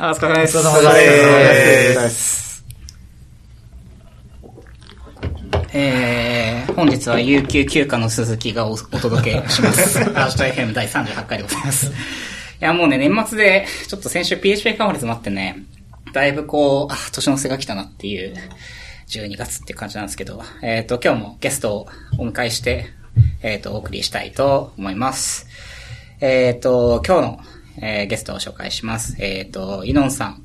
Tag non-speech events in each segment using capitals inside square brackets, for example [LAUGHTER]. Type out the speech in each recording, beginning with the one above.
あ、お疲れ様です。お疲れ様です。えー、本日は有給休暇の鈴木がおお届けします。ラジト FM 第38回でございます。いや、もうね、年末で、ちょっと先週 PHP カンファレンスもあってね、だいぶこう、あ、年の瀬が来たなっていう、12月っていう感じなんですけど、えっ、と、今日もゲストをお迎えして、えっ、と、お送りしたいと思います。えっ、と、今日の、えーゲストを紹介します。えっ、と、イノンさん、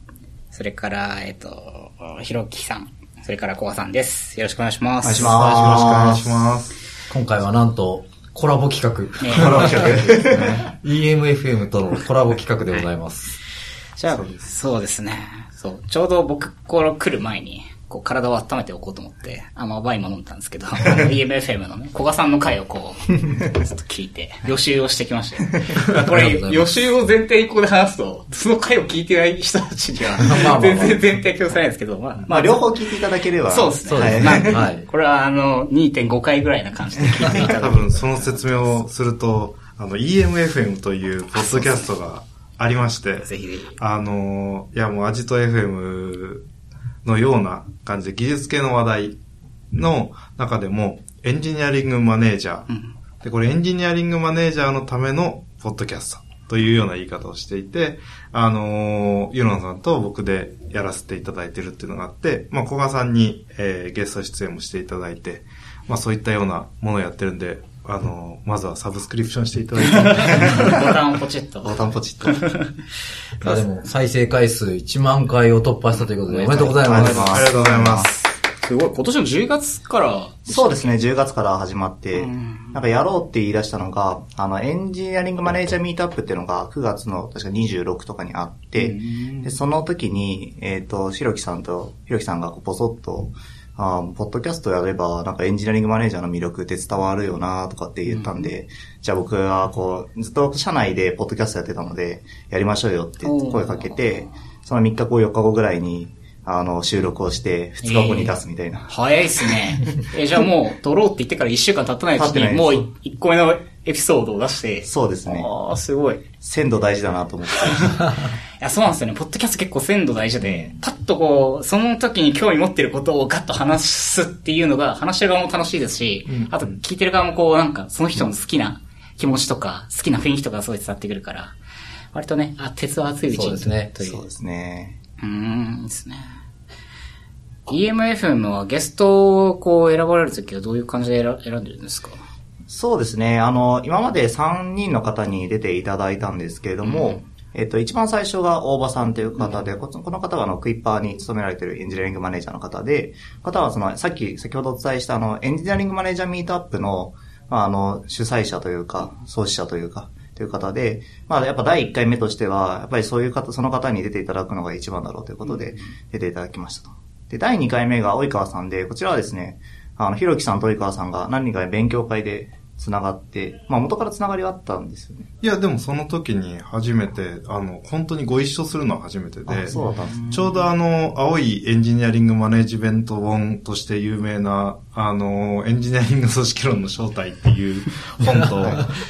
それから、えっ、と、ひろきさん、それからコアさんです。よろしくお願いします。お願いしよろしくお願いしまます。今回はなんと、コラボ企画。ねコラボ企画。[LAUGHS] EMFM とのコラボ企画でございます。じゃあ、そうですね。そう。ちょうど僕、この来る前に、こう、体を温めておこうと思って、あの、ワインも飲んだんですけど、[LAUGHS] EMFM のね、古賀さんの回をこう、[LAUGHS] ちょっと聞いて、予習をしてきましたよ。[LAUGHS] これ、予習を前提にここで話すと、その回を聞いてない人たちにはまあまあまあ、全然前提共有されないんですけど、まあ、まあ、両方聞いていただければ。そうですね。はいはいこれは、あの、2.5回ぐらいな感じで聞いていただく。多分その説明をすると、あの、EMFM というポッドキャストがありまして、ぜひぜひ。あの、いやもうアジト FM のような感じで技術系の話題の中でも、エンジニアリングマネージャー。うんで、これエンジニアリングマネージャーのためのポッドキャストというような言い方をしていて、あのユロンさんと僕でやらせていただいてるっていうのがあって、まあ、小賀さんに、えーゲスト出演もしていただいて、まあ、そういったようなものをやってるんで、あのまずはサブスクリプションしていただいて、ボタンをポチッと。ボタンポチッと。[LAUGHS] いやでも、再生回数1万回を突破したということで、おめでとうございます。ありがとうございます。すごい。今年の10月から、そうですね、10月から始まって、うんなんかやろうって言い出したのが、あの、エンジニアリングマネージャーミートアップっていうのが9月の確か26とかにあって、うんで、その時に、えっ、と、ひろきさんと、ひろきさんがこうポソッと、あーポッドキャストやれば、なんかエンジニアリングマネージャーの魅力って伝わるよなとかって言ったんで、じゃあ僕はこう、ずっと社内でポッドキャストやってたので、やりましょうよって声かけて、その3日後、4日後ぐらいに、あの、収録をして、2日後に出すみたいな。早いっすね。え、じゃあもう、撮ろうって言ってから1週間経ってないうもう1個目のエピソードを出して。そうですね。ああ、すごい。い鮮度大事だなと思って。[LAUGHS] や、そうなんですよね。ポッドキャスト結構鮮度大事で、パッとこう、その時に興味持ってることをガッと話すっていうのが、話してる側も楽しいですし、あと聞いてる側もこう、なんか、その人の好きな気持ちとか、好きな雰囲気とかすごい伝わってくるから、割とね、あ、鉄は熱いうちに。そうですねというそうですね。うーん、いいですね。EMFM はゲストをこう選ばれるときはどういう感じで選選んでるんですか？そうですね。あの、今まで3人の方に出ていただいたんですけれども、うんえっと、一番最初が大場さんという方で、ここの方はあの、クイッパーに勤められているエンジニアリングマネージャーの方で、方はその、さっき、先ほどお伝えしたあの、エンジニアリングマネージャーミートアップの、まあ、あの、主催者というか、創始者というか、という方で、まあ、やっぱ第1回目としては、やっぱりそういう方、その方に出ていただくのが一番だろうということで、出ていただきましたと。で、第2回目が及川さんで、こちらはですね、あの、ひろきさんと及川さんが何人かで勉強会で繋がって、まあ元から繋がりはあったんですよね。いや、でもその時に初めて、あの、本当にご一緒するのは初めてで、あ、そうだったんですね。ちょうどあの、青いエンジニアリングマネジメント本として有名な、あの、エンジニアリング組織論の正体っていう [LAUGHS] 本と、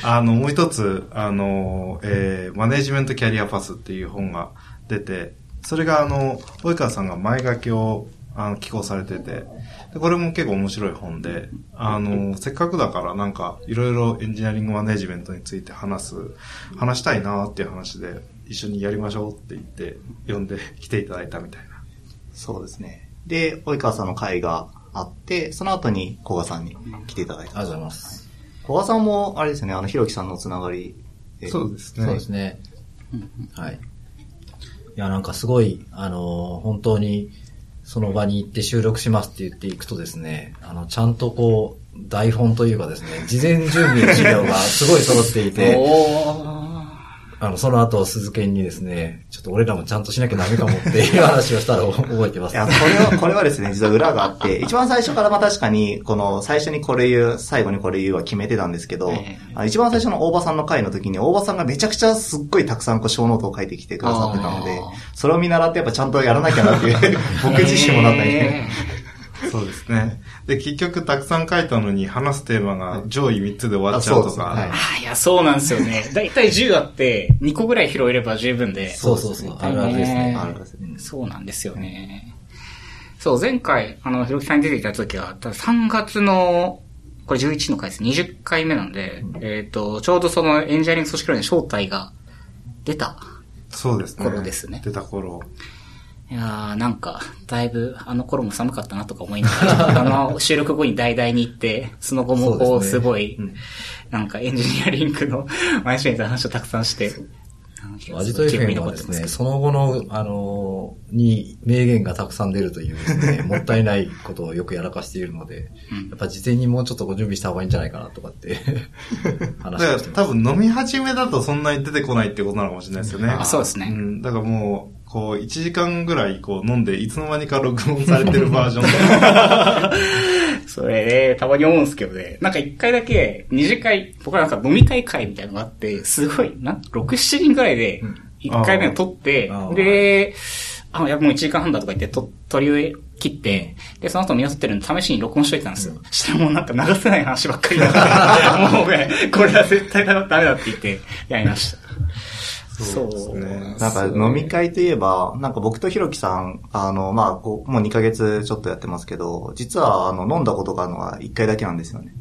あの、もう一つ、あの、えーマネジメントキャリアパスっていう本が出て、それがあの、及川さんが前書きを、あの、寄稿されてて、でこれも結構面白い本で、あの、せっかくだからなんか、いろいろエンジニアリングマネジメントについて話す、話したいなっていう話で、一緒にやりましょうって言って、呼んで来ていただいたみたいな。そうですね。で、及川さんの会があって、その後に古賀さんに来ていただいた。ありがとうございます。古賀さんも、あれですね、あの、ひろきさんのつながりで。そうですね。そうですね。はい。いや、なんかすごい、あの本当に、その場に行って収録しますって言っていくとですね、あの、ちゃんとこう、台本というかですね、事前準備の授業がすごい揃っていて、[LAUGHS] あの、その後、鈴研にですね、ちょっと俺らもちゃんとしなきゃダメかもっていう話をしたら覚えてます。いや、これは、これはですね、実は裏があって、一番最初からまあ確かに、この、最初にこれ言う、最後にこれ言うは決めてたんですけど、ええ。あの一番最初の大場さんの回の時に、大場さんがめちゃくちゃすっごいたくさんこう、小ノートを書いてきてくださってたのでそれを見習ってやっぱちゃんとやらなきゃなっていう、[LAUGHS] 僕自身もなったんで、そうですね。で、結局たくさん書いたのに話すテーマが上位3つで終わっちゃうとか。はいああ、いや、そうなんですよね。だいたい10あって、2個ぐらい拾えれば十分で。そうそうそう。あるあるですね。あるあるですねそうなんですよね。そう、前回、あの、ひろきさんに出ていた時は、ただ3月の、これ11の回です。20回目なんで、えっ、と、ちょうどそのエンジニアリング組織論の正体が出た。そうですね。頃ですね出た頃。いやー、なんか、だいぶ、あの頃も寒かったなとか思いながら、[LAUGHS] あの、収録後に大々に行って、その後もこう、そうですねすごい、なんかエンジニアリングの前シーンの話をたくさんして、アジト FM はですね、その後の、あのーに名言がたくさん出るというですね、[LAUGHS] もったいないことをよくやらかしているので、うんやっぱ事前にもうちょっとご準備した方がいいんじゃないかなとかって [LAUGHS] 話してます。多分飲み始めだとそんなに出てこないってことなのかもしれないですよね。あそうですねん。だからもう、こう、1時間ぐらいこう飲んで、いつの間にか録音されてるバージョンで。[LAUGHS] それで、たまに思うんですけどね、なんか一回だけ、二次会、僕はなんか飲み会会みたいなのがあって、すごい、なん6、7人ぐらいで、一回目を撮ってあー、で、あ、いや、もう1時間半だとか言って、と、取り切って、で、その後見合ってるんで試しに録音しといたんですよ。したらもうなんか流せない話ばっかりだから、[LAUGHS] もうね、これは絶対ダメだって言って、やりました。そうですね。なんか飲み会といえば、なんか僕とひろきさん、あの、まあ、こう、もう2ヶ月ちょっとやってますけど、実はあの、飲んだことがあるのは1回だけなんですよね。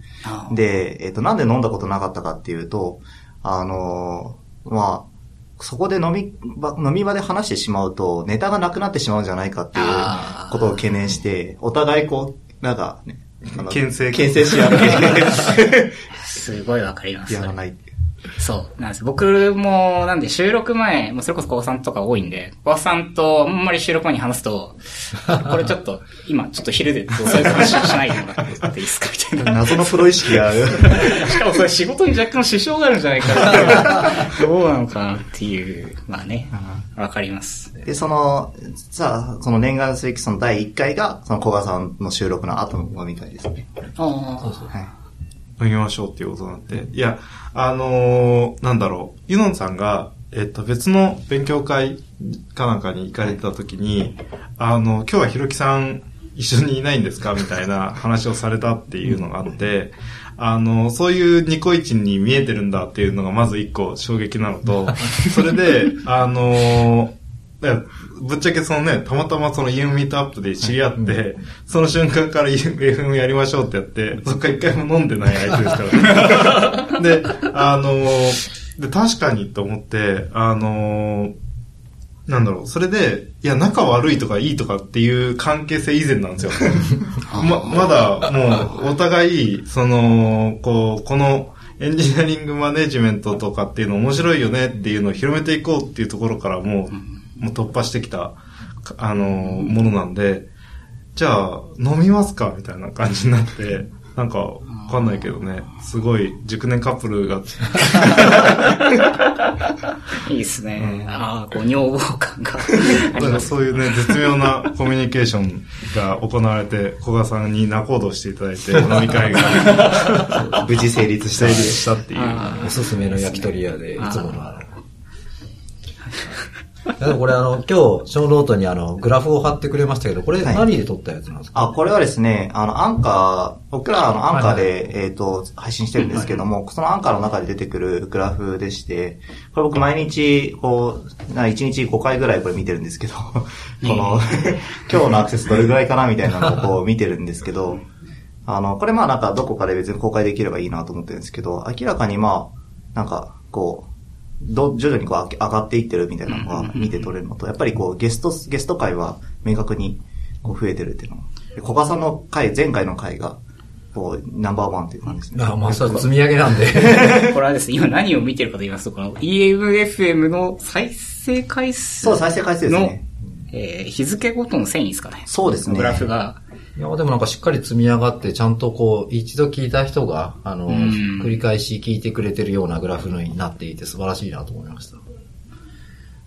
で、えっ、と、なんで飲んだことなかったかっていうと、あの、まあ、そこで飲み場、飲み場で話してしまうと、ネタがなくなってしまうんじゃないかっていうことを懸念して、お互いこう、なんかね、牽制牽制し合って、[LAUGHS] すごいわかります。やらない。そう。なんです。僕も、なんで収録前、もうそれこそ高3とか多いんで、高3さんとあんまり収録前に話すと、[LAUGHS] これちょっと、今ちょっと昼でそういう話しないでもらっていいですかみたいな。[LAUGHS] 謎のプロ意識がある。[LAUGHS] しかもそれ仕事に若干支障があるんじゃないかな。どうなのかなっていう、まあね、わかります。で、その、さあ、その念願すべきその第1回が、その小川さんの収録の後の飲み会ですね。ああ、はい。飲みましょうっていうことになって。いや、あのーなんだろう。ユノンさんが、えっと、別の勉強会かなんかに行かれてた時に、あの、今日はひろきさん一緒にいないんですかみたいな話をされたっていうのがあって、あの、そういうニコイチに見えてるんだっていうのがまず一個衝撃なのと、それで、あのだからぶっちゃけそのね、たまたまその EM ミートアップで知り合って、その瞬間から FM やりましょうってやって、そっから一回も飲んでない相手ですからね。[LAUGHS] で、あのーで、確かにと思って、あのーなんだろう、それで、いや、仲悪いとかいいとかっていう関係性以前なんですよ。[LAUGHS] ま、まだ、もう、お互い、その、こう、この、エンジニアリングマネジメントとかっていうの面白いよねっていうのを広めていこうっていうところからもう、もう突破してきた、かあのーものなんで、じゃあ、飲みますかみたいな感じになって、なんか、わかんないけどね、すごい、熟年カップルが、[LAUGHS] いいですね。ああ、こう、女房感が。あ [LAUGHS] りなんます。かそういうね、絶妙なコミュニケーションが行われて、小川さんに仲人をしていただいて、[LAUGHS] 飲み会が。無事成立した。成立したっていう。あおすすめの焼き鳥屋で、いつものでもこれあの、今日、ショーノートにあの、グラフを貼ってくれましたけど、これはい。何で撮ったやつなんですか、あ、これはですね、あの、アンカー、僕らあの、アンカーで、えっ、と、配信してるんですけども、そのアンカーの中で出てくるグラフでして、これ僕毎日、こう、な1日5回ぐらいこれ見てるんですけど、[LAUGHS] この、[LAUGHS] 今日のアクセスどれぐらいかなみたいなのをこう見てるんですけど、あの、これまあなんかどこかで別に公開できればいいなと思ってるんですけど、明らかにまあ、なんか、こう、ど、徐々にこう上がっていってるみたいなのが見て取れるのと、やっぱりこうゲスト、ゲスト会は明確にこう増えてるっていうの。で小川さんの回、前回の回が、こう、ナンバーワンっていう感じですね。あまあ、それは積み上げなんで。[LAUGHS] これはですね、今何を見てるかと言いますと、この EMFM の再生回数そう、再生回数ですの、ね。えー日付ごとの遷移ですかね。そうですねグラフが。いや、でもなんかしっかり積み上がって、ちゃんとこう、一度聞いた人が、あの、ん繰り返し聞いてくれてるようなグラフになっていて素晴らしいなと思いました。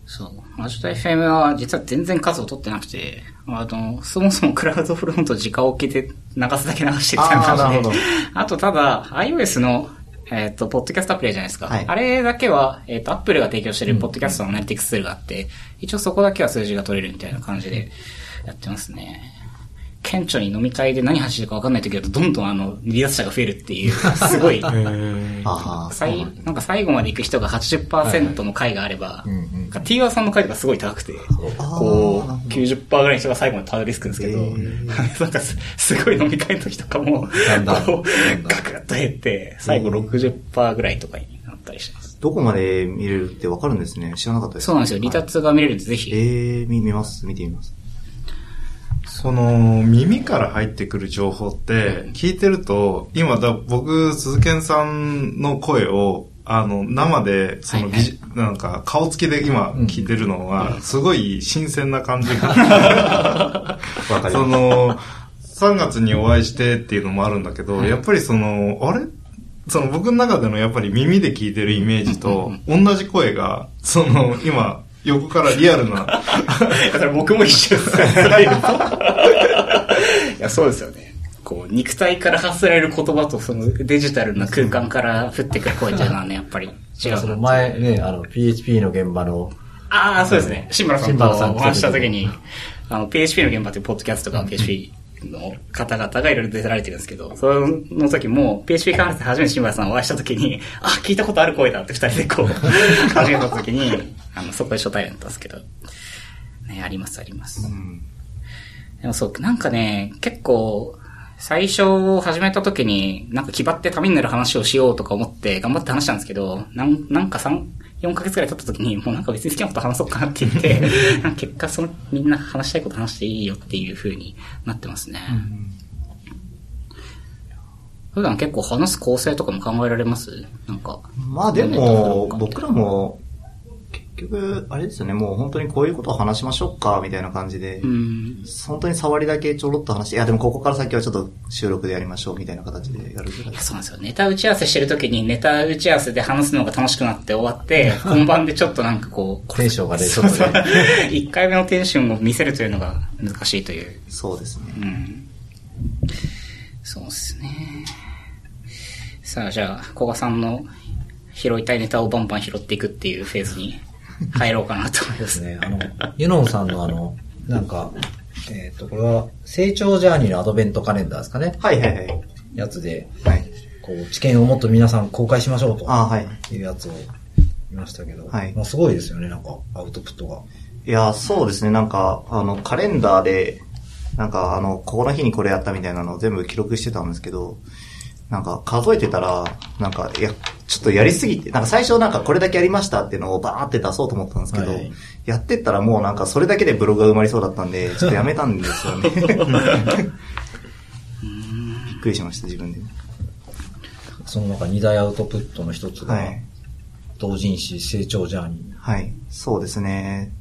そう。マジタ FM は実は全然数を取ってなくて、あの、そもそもクラウドフロント時間を置けて流すだけ流してるみた感じで。あとただ、iOS の、えっ、と、ポッドキャストアプリじゃないですか。はいあれだけは、えっ、と、Apple が提供してるポッドキャストのアナリティクスツールがあって、一応そこだけは数字が取れるみたいな感じでやってますね。顕著に飲み会で何話してるか分かんない時だと、どんどんあの、離脱者が増えるっていう、[LAUGHS] すごい、なんか最後まで行く人が80%の回があれば、うんうん T1 さんの回とかすごい高くて、こう、90%ぐらいの人が最後までたどり着くんですけど、[LAUGHS] なんかすすごい飲み会の時とかも、だんだんこうガクッと減って、最後60%ぐらいとかになったりします。どこまで見れるってわかるんですね。知らなかったです。そうなんですよ。離脱が見れるんで、ぜひ。ええ見、見ます。見てみます。その耳から入ってくる情報って聞いてると、今だ僕、鈴賢さんの声をあの生でそのはいビジ、なんか顔つきで今聞いてるのはすごい新鮮な感じが。[LAUGHS] そ。の3月にお会いしてっていうのもあるんだけど、やっぱりその、あれ？その僕の中でのやっぱり耳で聞いてるイメージと同じ声が、その今横からリアルな [LAUGHS] だから僕も一緒です。[LAUGHS] いや、そうですよね。こう、肉体から発せられる言葉と、そのデジタルな空間から降ってくる声っていうのはね、やっぱり違うそのな。前ね、あの、PHP の現場の、ああ、そうですね。新村さんとお話しした時に、あの、PHP の現場というポッドキャストが PHP の方々がいろいろ出られてるんですけど、その時も PHP カンファレンスで初めて新村さんをお会いした時に、[LAUGHS] あ、聞いたことある声だって二人でこう、[LAUGHS] 初めてた時に、あの、そこで初対面だったんですけど、ね、ありますあります。うん。でもそう、なんかね、結構、最初始めた時に、なんか気張ってためになる話をしようとか思って頑張って話したんですけど、なんなんか3、4ヶ月くらい経った時に、もうなんか別に好きなこと話そうかなって言って、[LAUGHS] 結果そのみんな話したいこと話していいよっていう風になってますね。普段結構話す構成とかも考えられます？なんか。まあでも、僕らも、結局、あれですよね、もう本当にこういうことを話しましょうか、みたいな感じで、うん。本当に触りだけちょろっと話して、いやでもここから先はちょっと収録でやりましょう、みたいな形でやるぐらいそうなんですよ。ネタ打ち合わせしてる時にネタ打ち合わせで話すのが楽しくなって終わって、本番でちょっとなんかこう、テンションがね、ちょっとね、。一回目のテンションを見せるというのが難しいという。そうですね。うん。そうですね。さあ、じゃあ、古賀さんの拾いたいネタをバンバン拾っていくっていうフェーズに入ろうかなと思います。ね、あの、ユノンさんのあの、なんか、えっ、と、これは、成長ジャーニーのアドベントカレンダーですかね。はいはいはい。やつで、はい。こう、知見をもっと皆さん公開しましょうと。あはい。いうやつを見ましたけど、はいもうすごいですよね、なんか、アウトプットが。いや、そうですね。なんか、あの、カレンダーで、なんか、あの、この日にこれやったみたいなのを全部記録してたんですけど、なんか、数えてたら、なんか、いや、ちょっとやりすぎて、なんか最初なんかこれだけやりましたっていうのをバーって出そうと思ったんですけど、はいやってったらもうなんかそれだけでブログが埋まりそうだったんで、[LAUGHS] ちょっとやめたんですよね。[LAUGHS] びっくりしました、自分で。その中二大アウトプットの一つが、はい。同人誌成長ジャーニー。はい、そうですね。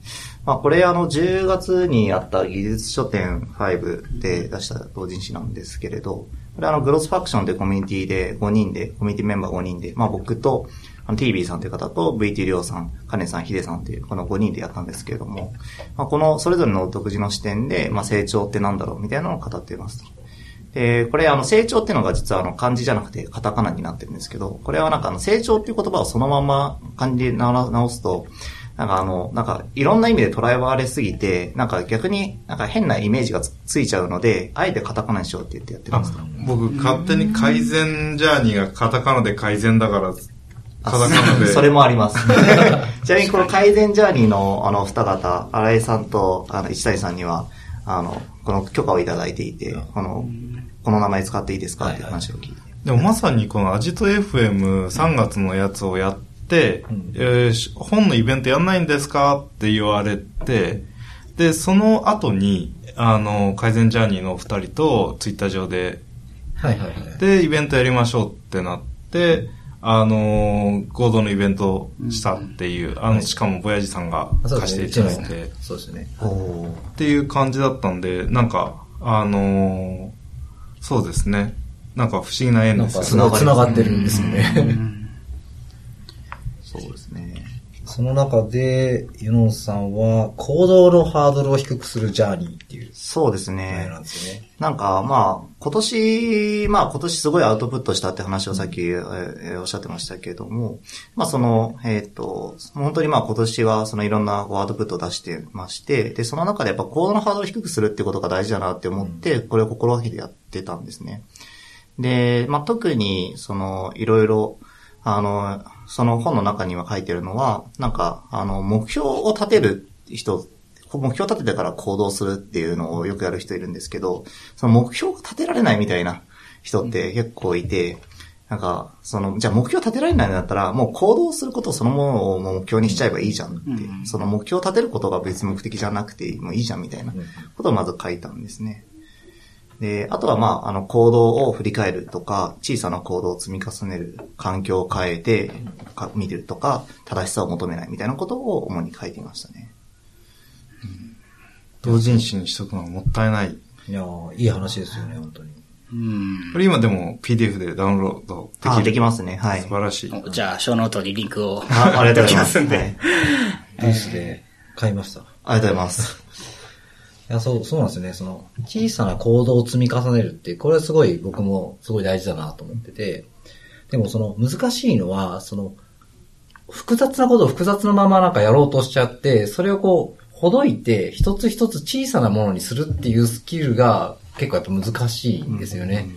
まあこれあの10月にあった技術書店5で出した同人誌なんですけれど、これあのグロスファクションというコミュニティで5人で、コミュニティメンバー5人で、まあ僕とあの TB さんという方と VT りょうさん、カネさん、ヒデさんというこの5人でやったんですけれども、まあこのそれぞれの独自の視点で、まあ成長ってなんだろうみたいなのを語っていますと。で、これあの成長っていうのが実はあの漢字じゃなくてカタカナになってるんですけど、これはなんかあの成長っていう言葉をそのまま漢字で直すと、なんかあの、なんかいろんな意味で捉えられすぎて、なんか逆になんか変なイメージがつついちゃうので、あえてカタカナにしようって言ってやってるんですよ。僕、勝手に改善ジャーニーがカタカナで改善だから、カタカナで。[LAUGHS] それもあります。[LAUGHS] ちなみにこの改善ジャーニーのあの二方、新井さんとあの一谷さんには、あの、この許可をいただいていて、この、この名前使っていいですか？って話を聞いて。でもまさにこのアジト FM3 月のやつをやって、うんえーし本のイベントやんないんですかって言われて、で、その後に、あの、改善ジャーニーの二人とツイッター上で、はいはいはい。で、イベントやりましょうってなって、あのー合同のイベントをしたっていう、あの、しかも、ぼやじさんが貸。していうただいて、そうですね。おーっていう感じだったんで、なんか、あのーそうですね。なんか不思議な縁ですよね。すごい繋がってるんですよね。うんその中で、ユノンさんは、行動のハードルを低くするジャーニーっていうそうですねな。んですよね。なんか、まあ、今年、まあ今年すごいアウトプットしたって話をさっき、えーおっしゃってましたけれども、まあその、えっ、と、本当にまあ今年はそのいろんなアウトプットを出してまして、で、その中でやっぱコードのハードルを低くするってことが大事だなって思って、これを心がけてやってたんですね。で、まあ特に、その、いろいろ、あの、その本の中には書いてるのは、なんか、あの、目標を立てる人、目標を立ててから行動するっていうのをよくやる人いるんですけど、その目標が立てられないみたいな人って結構いて、なんか、その、じゃあ目標立てられないんだったら、もう行動することそのものを目標にしちゃえばいいじゃんって、うん。その目標を立てることが別目的じゃなくてもういいじゃんみたいなことをまず書いたんですね。で、あとはまあ、あの、行動を振り返るとか、小さな行動を積み重ねる、環境を変えて、か見るとか、正しさを求めないみたいなことを主に書いていましたね。同人誌にしとくのはもったいない。いやーいい話ですよね、本当に。うんこれ今でも PDF でダウンロードできる。あ、できますね。はい素。晴らしい。おじゃあ、ショーノートにリンクを。あありがとうございます。[LAUGHS] んではいブースで買いました。いありがとうございます。や、そう、そうなんですよね。その、小さな行動を積み重ねるって、これすごい僕もすごい大事だなと思ってて、でもその難しいのは、その、複雑なことを複雑なままなんかやろうとしちゃって、それをこう、ほどいて、一つ一つ小さなものにするっていうスキルが結構やっぱ難しいんですよね。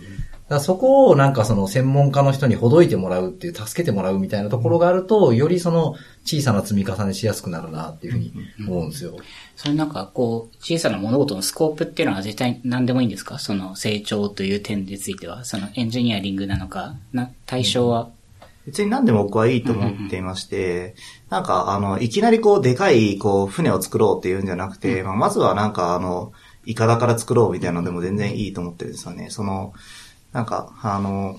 だそこをなんかその専門家の人にほどいてもらうっていう、助けてもらうみたいなところがあると、よりその小さな積み重ねしやすくなるなっていうふうに思うんですよ。それなんか、こう、小さな物事のスコープっていうのは絶対何でもいいんですか？その成長という点については？そのエンジニアリングなのか、な、対象は？別に何でも僕はいいと思っていまして、なんか、あの、いきなりこう、でかい、こう、船を作ろうっていうんじゃなくて、まあ、まずはなんか、あの、イカダから作ろうみたいなのでも全然いいと思ってるんですよね。その、なんか、あの、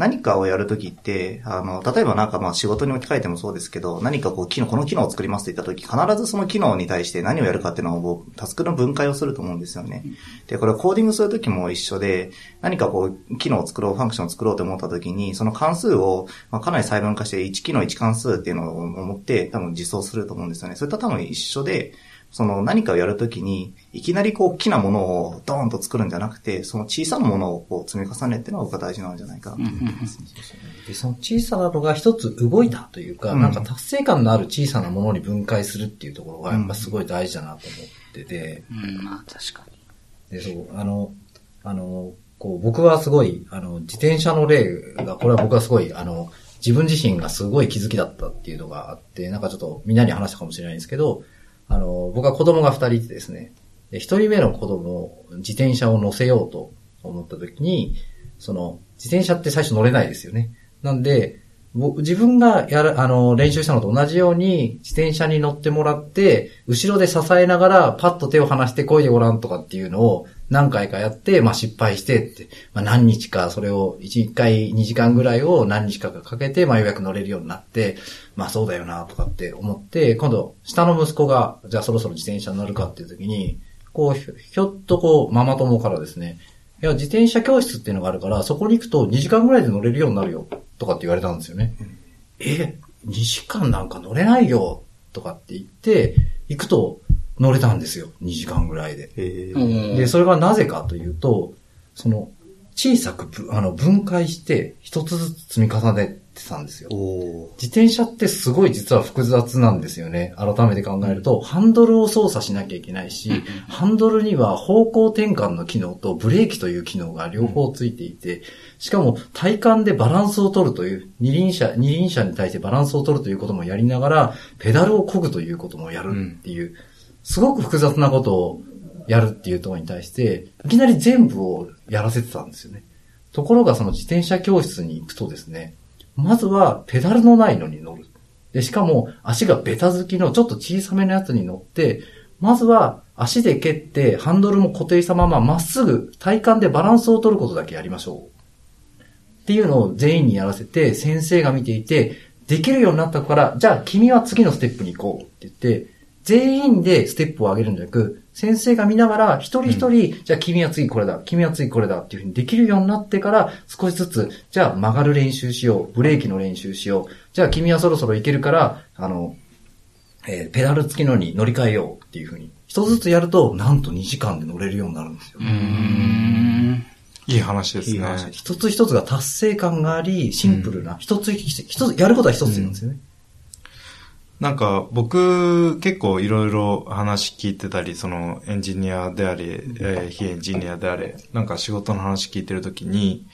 何かをやるときって、あの、例えばなんかまあ仕事に置き換えてもそうですけど、何かこう、機能、この機能を作りますって言ったとき、必ずその機能に対して何をやるかっていうのをこうタスクの分解をすると思うんですよね。で、これコーディングするときも一緒で、何かこう、機能を作ろう、ファンクションを作ろうと思ったときに、その関数を、まあ、かなり細分化して、1機能1関数っていうのを思って、多分実装すると思うんですよね。それと多分一緒で、その何かをやるときに、いきなりこう大きなものをドーンと作るんじゃなくて、その小さなものをこう積み重ねっていうのが僕は大事なんじゃないかなと思います。で、その小さなのが一つ動いたというか、うんなんか達成感のある小さなものに分解するっていうところがやっぱすごい大事だなと思ってて、うん、まあ確かに。で、そう、あの、あの、こう、僕はすごい、あの、自転車の例が、これは僕はすごい、あの、自分自身がすごい気づきだったっていうのがあって、なんかちょっとみんなに話したかもしれないんですけど、あの、僕は子供が二人いてですね、一人目の子供を自転車を乗せようと思った時に、その、自転車って最初乗れないですよね。なんで、自分がやる、あの、練習したのと同じように、自転車に乗ってもらって、後ろで支えながら、パッと手を離して来いでごらんとかっていうのを何回かやって、まあ失敗してって、まあ何日かそれを、1回2時間ぐらいを何日かかけて、まあようやく乗れるようになって、まあそうだよなとかって思って、今度、下の息子が、じゃあそろそろ自転車に乗るかっていう時に、こう、ひょっとこう、ママ友からですね、いや、自転車教室っていうのがあるから、そこに行くと2時間ぐらいで乗れるようになるよ、とかって言われたんですよね。え、2時間なんか乗れないよ、とかって言って、行くと乗れたんですよ、2時間ぐらいで。で、それがなぜかというと、その、小さくぶあの分解して、一つずつ積み重ねてたんですよ。自転車ってすごい実は複雑なんですよね。改めて考えると、ハンドルを操作しなきゃいけないし、ハンドルには方向転換の機能とブレーキという機能が両方ついていて、しかも体幹でバランスを取るという、二輪車、二輪車に対してバランスを取るということもやりながら、ペダルを漕ぐということもやるっていう、すごく複雑なことをやるっていうところに対して、いきなり全部をやらせてたんですよね。ところがその自転車教室に行くとですね、まずはペダルのないのに乗る。で、しかも足がベタ付きのちょっと小さめのやつに乗って、まずは足で蹴ってハンドルも固定したまままっすぐ体幹でバランスを取ることだけやりましょう。っていうのを全員にやらせて先生が見ていて、できるようになったから、じゃあ君は次のステップに行こうって言って、全員でステップを上げるんじゃなく、先生が見ながら、一人一人、じゃあ君は次これだ、君は次これだっていうふうにできるようになってから、少しずつ、じゃあ曲がる練習しよう、ブレーキの練習しよう、じゃあ君はそろそろいけるから、あの、えーペダル付きのに乗り換えようっていうふうに。一つずつやると、なんと2時間で乗れるようになるんですよ。いい話ですね。いい話一つ一つが達成感があり、シンプルな、一つ一つ、やることは一つなんですよね。なんか僕結構いろいろ話聞いてたり、そのエンジニアであれ、えー非エンジニアであれ、なんか仕事の話聞いてるときに、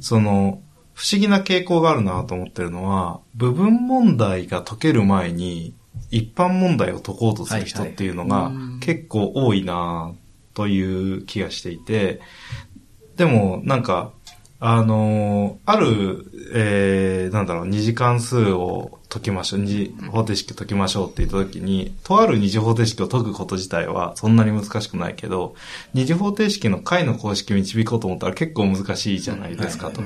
その不思議な傾向があるなと思ってるのは、部分問題が解ける前に一般問題を解こうとする人っていうのが結構多いなという気がしていて、でもなんか、あのーある、えー、なんだろう、二次関数を解きましょう、二次方程式を解きましょうって言った時に、とある二次方程式を解くこと自体はそんなに難しくないけど、二次方程式の解の公式を導こうと思ったら結構難しいじゃないですかと。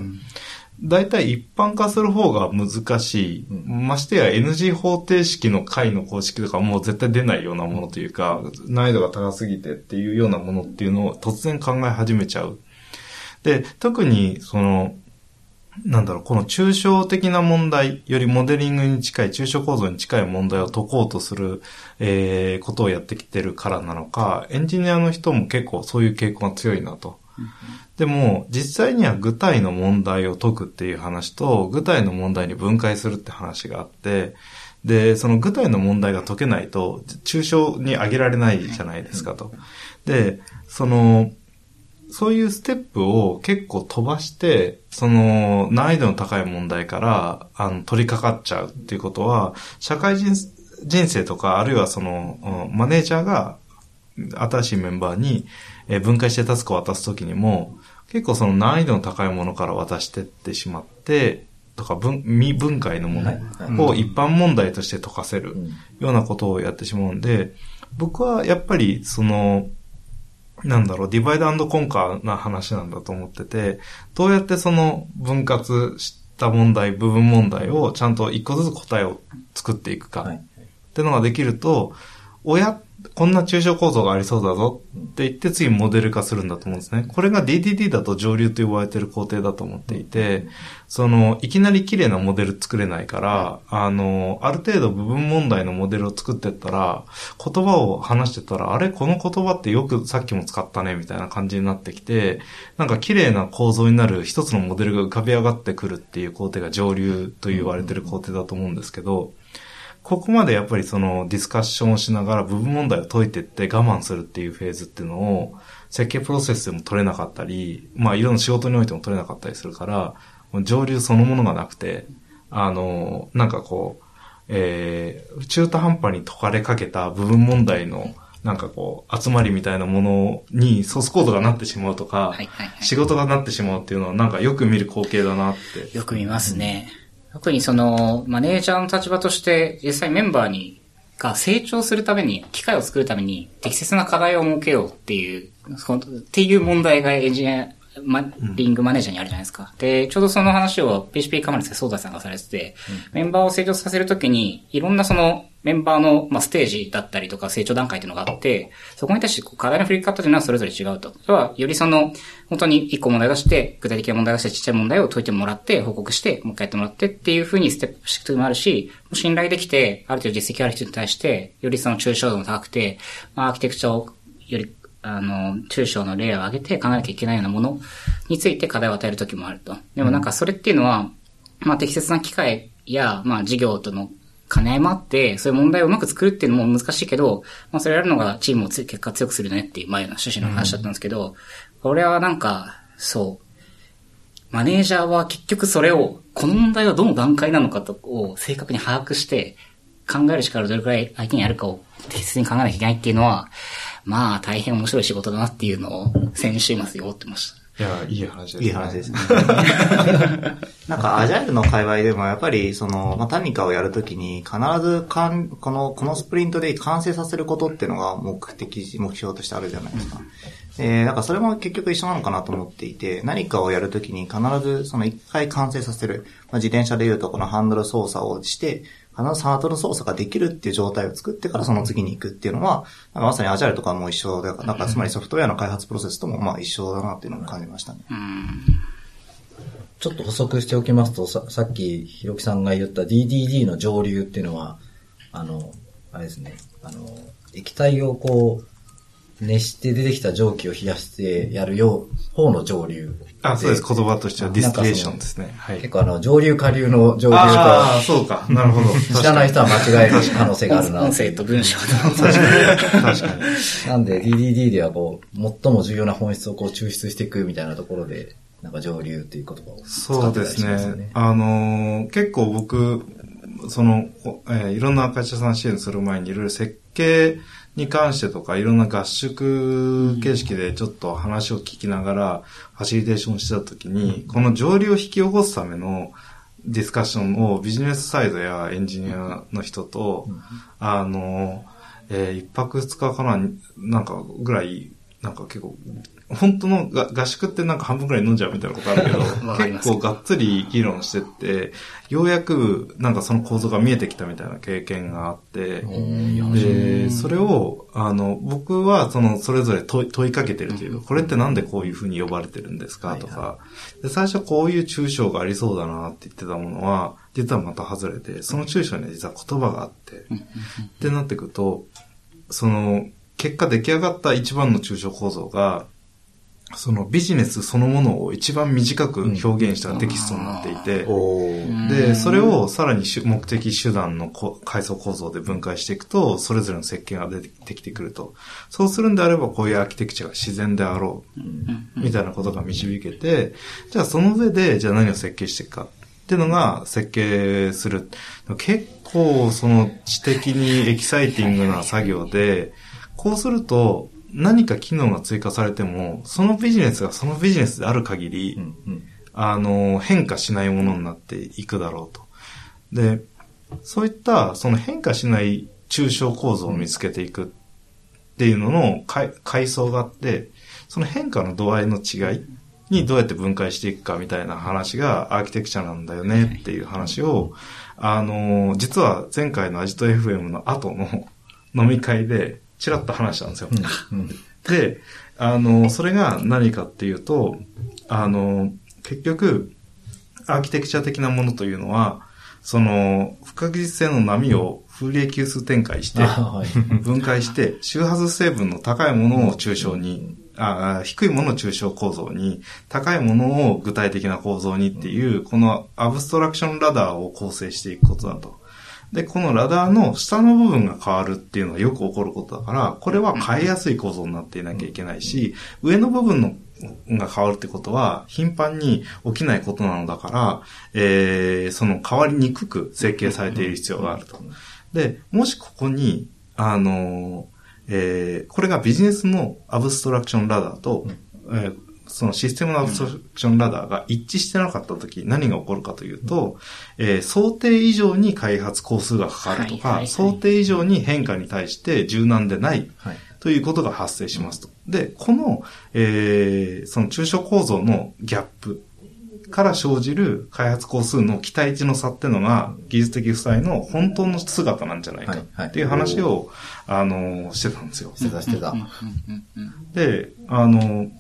大体一般化する方が難しい。ましてや NG 方程式の解の公式とかもう絶対出ないようなものというか、難易度が高すぎてっていうようなものっていうのを突然考え始めちゃう。で、特に、その、なんだろう、この抽象的な問題よりモデリングに近い、抽象構造に近い問題を解こうとする、えー、ことをやってきてるからなのか、エンジニアの人も結構そういう傾向が強いなと。でも、実際には具体の問題を解くっていう話と、具体の問題に分解するって話があって、で、その具体の問題が解けないと、抽象に上げられないじゃないですかと。で、その、そういうステップを結構飛ばして、その難易度の高い問題から、あの、取り掛かっちゃうっていうことは、社会人、人生とか、あるいはその、うんマネージャーが、新しいメンバーに、えー分解してタスクを渡すときにも、結構その難易度の高いものから渡してってしまって、とか分、未分解のもはいのを一般問題として解かせるうん。ようなことをやってしまうんで、僕はやっぱりその、なんだろう、ディバイドコンカーな話なんだと思ってて、どうやってその分割した問題、部分問題をちゃんと一個ずつ答えを作っていくか、はい。ってのができると、親、こんな抽象構造がありそうだぞって言って次モデル化するんだと思うんですね。これが DDD だと上流と呼ばれてる工程だと思っていて、その、いきなり綺麗なモデル作れないから、あの、ある程度部分問題のモデルを作ってったら、言葉を話してたら、あれ？この言葉ってよくさっきも使ったねみたいな感じになってきて、なんか綺麗な構造になる一つのモデルが浮かび上がってくるっていう工程が上流と言われてる工程だと思うんですけど、ここまでやっぱりそのディスカッションをしながら部分問題を解いていって我慢するっていうフェーズっていうのを設計プロセスでも取れなかったり、まあいろんな仕事においても取れなかったりするから、上流そのものがなくて、あの、なんかこう、えー、中途半端に解かれかけた部分問題のなんかこう、集まりみたいなものにソースコードがなってしまうとか、はいはいはい仕事がなってしまうっていうのはなんかよく見る光景だなって。よく見ますね。特にその、マネージャーの立場として、実際メンバーに、が成長するために、機会を作るために、適切な課題を設けようっていう、っていう問題がエンジニア、マリングマネージャーにあるじゃないですか。で、ちょうどその話を PHP カマルでソーダさんがされてて、メンバーを成長させるときに、いろんなそのメンバーの、まあ、ステージだったりとか成長段階っていうのがあって、そこに対してこう課題の振り方というのはそれぞれ違うと。それは、よりその、本当に一個問題出して、具体的な問題出してちっちゃい問題を解いてもらって、報告して、もう一回やってもらってっていう風にステップしていくもあるし、信頼できて、ある程度実績ある人に対して、よりその抽象度も高くて、まあ、アーキテクチャをより、あの、中小の例を挙げて考えなきゃいけないようなものについて課題を与える時もあると。でもなんかそれっていうのは、まあ適切な機会や、まあ事業との兼ね合いもあって、そういう問題をうまく作るっていうのも難しいけど、まあそれやるのがチームをつ結果強くするねっていう前の趣旨の話だったんですけど、これはなんか、そう、マネージャーは結局それを、この問題はどの段階なのかとを正確に把握して、考える力をどれくらい相手にやるかを適切に考えなきゃいけないっていうのは、まあ大変面白い仕事だなっていうのを先週末思ってました。いや、いい話ですね。いい話ですね。[LAUGHS] なんか、アジャイルの界隈でも、やっぱり、その、まあ、何かをやるときに、必ずかん、この、このスプリントで完成させることっていうのが目的、目標としてあるじゃないですか。えー、なんかそれも結局一緒なのかなと思っていて、何かをやるときに必ずその一回完成させる。まあ、自転車で言うとこのハンドル操作をして、必ずハンドル操作ができるっていう状態を作ってからその次に行くっていうのは、なんかまさにアジャイルとかも一緒だから、なんかつまりソフトウェアの開発プロセスともまあ一緒だなっていうのも感じましたね。ちょっと補足しておきますと、ささっきひろきさんが言った DDD の蒸留っていうのは、あの、あれですね、あの、液体をこう、熱して出てきた蒸気を冷やしてやるよう、方の蒸留。あ、そうです。言葉としては distillation ですね。はい。結構あの、上流下流の上流ああ、そうか。なるほど。と、[LAUGHS] 知らない人は間違える可能性があるな。音声と文章と。確かに。確かに。なんで DDD ではこう、最も重要な本質をこう抽出していくみたいなところで、なんか上流っていう言葉をそうですね。あのー、結構僕、その、えー、いろんな会社さん支援する前にいろいろ設計に関してとか、いろんな合宿形式でちょっと話を聞きながら、ファシリテーションしてた時に、この上流を引き起こすためのディスカッションをビジネスサイドやエンジニアの人と、あの、えー、一泊二日かな、なんかぐらい、なんか結構本当の合宿ってなんか半分くらい飲んじゃうみたいなことあるけど、[LAUGHS] 結構がっつり議論してって、ようやくなんかその構造が見えてきたみたいな経験があって、で、それを、あの、僕はそのそれぞれ問いかけてるというか、これってなんでこういうふうに呼ばれてるんですかとか、で、最初こういう抽象がありそうだなって言ってたものは、実はまた外れて、その抽象には実は言葉があって、ってなってくると、その、結果出来上がった一番の抽象構造が、そのビジネスそのものを一番短く表現したテキストになっていて、で、それをさらに目的手段の階層構造で分解していくと、それぞれの設計が出てきてくると。そうするんであれば、こういうアーキテクチャが自然であろう、みたいなことが導けて、じゃあその上で、じゃあ何を設計していくか。っていうのが設計する。結構、その知的にエキサイティングな作業で、こうすると、何か機能が追加されても、そのビジネスがそのビジネスである限り、うんうん、あの、変化しないものになっていくだろうと。で、そういったその変化しない抽象構造を見つけていくっていうのの階層があって、その変化の度合いの違いにどうやって分解していくかみたいな話がアーキテクチャなんだよねっていう話を、あの、実は前回のアジト FM の後の飲み会で、ちらっと話したんですよ。うん、[LAUGHS] で、あの、それが何かっていうと、あの、結局、アーキテクチャ的なものというのは、その、不確実性の波を風鈴級数展開して、[LAUGHS] 分解して、周波数成分の高いものを抽象に、あ低いものを抽象構造に、高いものを具体的な構造にっていう、このアブストラクションラダーを構成していくことだと。で、このラダーの下の部分が変わるっていうのはよく起こることだから、これは変えやすい構造になっていなきゃいけないし、上の部分のが変わるってことは、頻繁に起きないことなのだから、えー、その変わりにくく設計されている必要があると。で、もしここに、あの、えー、これがビジネスのアブストラクションラダーと、えー、そのシステムのアブストラクションラダーが一致してなかったとき、何が起こるかというと、えー、想定以上に開発工数がかかるとか、はいはいはい、想定以上に変化に対して柔軟でない、ということが発生しますと。で、この、えー、その中小構造のギャップから生じる開発工数の期待値の差っていうのが技術的負債の本当の姿なんじゃないかっていう話を、あの、してたんですよ。してたしてた。で、あの、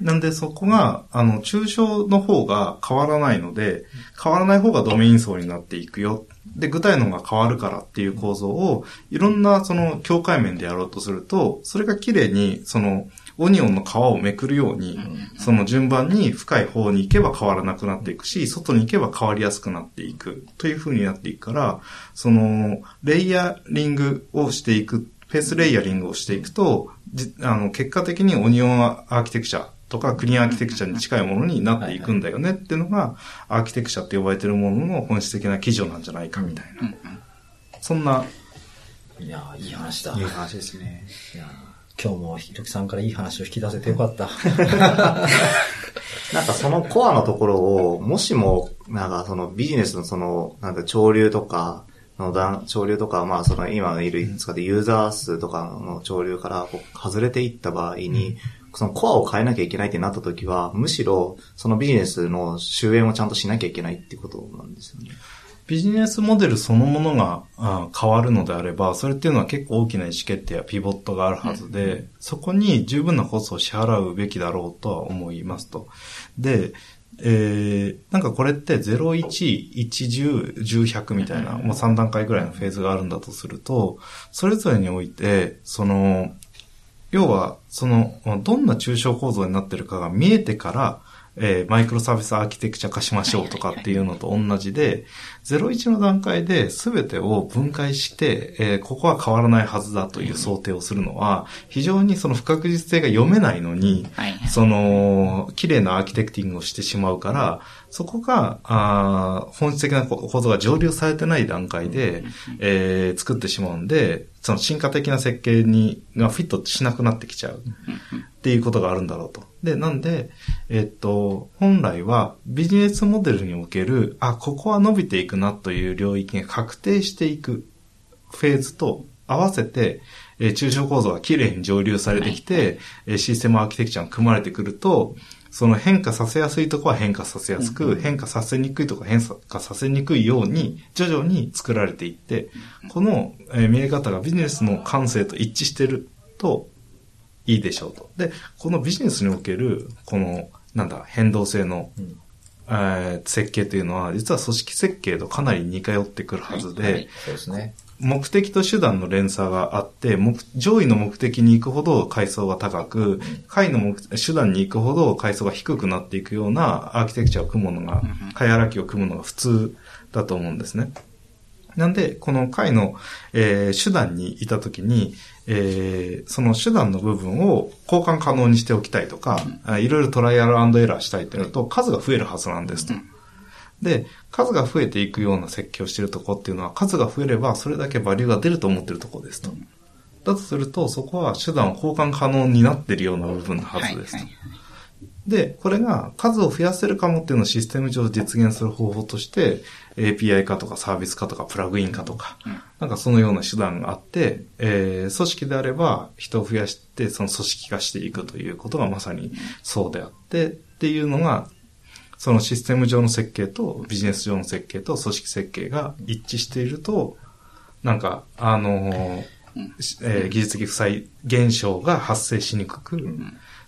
なんでそこが、あの、抽象の方が変わらないので、変わらない方がドメイン層になっていくよ。で、具体のが変わるからっていう構造を、いろんなその境界面でやろうとすると、それが綺麗に、その、オニオンの皮をめくるように、その順番に深い方に行けば変わらなくなっていくし、外に行けば変わりやすくなっていくという風になっていくから、その、レイヤリングをしていく、フェースレイヤリングをしていくと、あの、結果的にオニオンアーキテクチャとかクリーンアーキテクチャに近いものになっていくんだよねっていうのが、アーキテクチャって呼ばれてるものの本質的な基準なんじゃないかみたいな。そんな。いやいい話だ。いい話ですね。いや今日もひときさんからいい話を引き出せてよかった。[LAUGHS] なんかそのコアのところを、もしも、なんかそのビジネスのその、なんか潮流とか、の潮流とか、まあその今いる使ってユーザー数とかの潮流から外れていった場合に、そのコアを変えなきゃいけないってなった時は、むしろそのビジネスの終焉をちゃんとしなきゃいけないってことなんですよね。ビジネスモデルそのものが変わるのであれば、それっていうのは結構大きな意思決定やピボットがあるはずで、そこに十分なコストを支払うべきだろうとは思いますと。で、えー、なんかこれって0、1、1、10、10、100みたいな、もう3段階ぐらいのフェーズがあるんだとすると、それぞれにおいて、その、要は、その、どんな抽象構造になってるかが見えてから、えー、マイクロサービスアーキテクチャ化しましょうとかっていうのと同じで、01の段階で全てを分解して、えー、ここは変わらないはずだという想定をするのは、非常にその不確実性が読めないのに、その、綺麗なアーキテクティングをしてしまうから、そこが、あ本質的なことが上流されてない段階で、えー、作ってしまうんで、その進化的な設計に、がフィットしなくなってきちゃう。っていうことがあるんだろうと。で、なんで、えっと、本来はビジネスモデルにおける、あ、ここは伸びていくなという領域が確定していくフェーズと合わせて、えー、抽象構造がきれいに上流されてきて、はい、システムアーキテクチャが組まれてくると、その変化させやすいとこは変化させやすく、うん、変化させにくいとこは変化させにくいように、徐々に作られていって、この、え見え方がビジネスの感性と一致してるといいでしょうと。で、このビジネスにおける、この、なんだ、変動性の、うん、えー、設計というのは、実は組織設計とかなり似通ってくるはずで、はいはい、そうですね。目的と手段の連鎖があって、上位の目的に行くほど階層が高く、下位の目手段に行くほど階層が低くなっていくようなアーキテクチャを組むのが、階荒きを組むのが普通だと思うんですね。なんで、この階の、えー、手段にいたときに、えー、その手段の部分を交換可能にしておきたいとか、うん、いろいろトライアルエラーしたいってなると数が増えるはずなんですと。うんで、数が増えていくような設計をしているところっていうのは、数が増えればそれだけバリューが出ると思っているところですと。だとすると、そこは手段を交換可能になっているような部分のはずですと。はいはいで、これが数を増やせるかもっていうのをシステム上実現する方法として、API 化とかサービス化とかプラグイン化とか、うん、なんかそのような手段があって、えー、組織であれば人を増やしてその組織化していくということがまさにそうであって、っていうのがそのシステム上の設計とビジネス上の設計と組織設計が一致していると、なんか、あのー、えー、技術的負債現象が発生しにくく、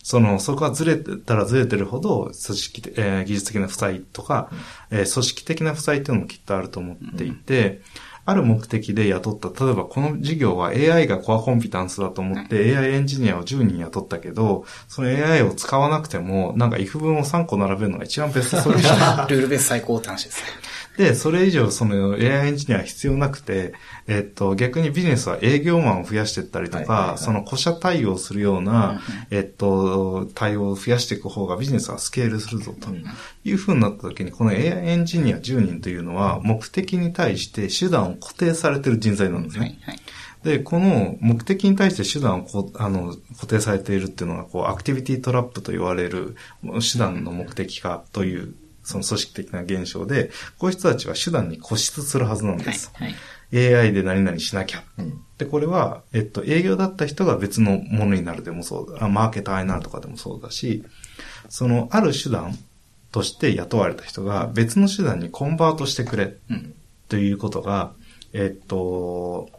その、そこがずれたらずれてるほど、組織、えー、技術的な負債とか、えー、組織的な負債っていうのもきっとあると思っていて、ある目的で雇った、例えばこの事業は AI がコアコンピタンスだと思って AI エンジニアを10人雇ったけど、その AI を使わなくても、なんか if 文を3個並べるのが一番ベストソリューション。[LAUGHS] ルールベース最高って話ですね。で、それ以上その AI エンジニアは必要なくて、えっと、逆にビジネスは営業マンを増やしていったりとか、その古社対応するような、えっと、対応を増やしていく方がビジネスはスケールするぞと。いうふうになった時に、この AI エンジニア10人というのは目的に対して手段を固定されている人材なんですね。で、この目的に対して手段をこあの固定されているっていうのが、こう、アクティビティトラップと言われる手段の目的化というその組織的な現象で、こういう人たちは手段に固執するはずなんです。はいはい、AI で何々しなきゃ。うん、で、これは、えっと、営業だった人が別のものになるでもそうだ、マーケターになるとかでもそうだし、その、ある手段として雇われた人が別の手段にコンバートしてくれ、うん、ということが、えっと、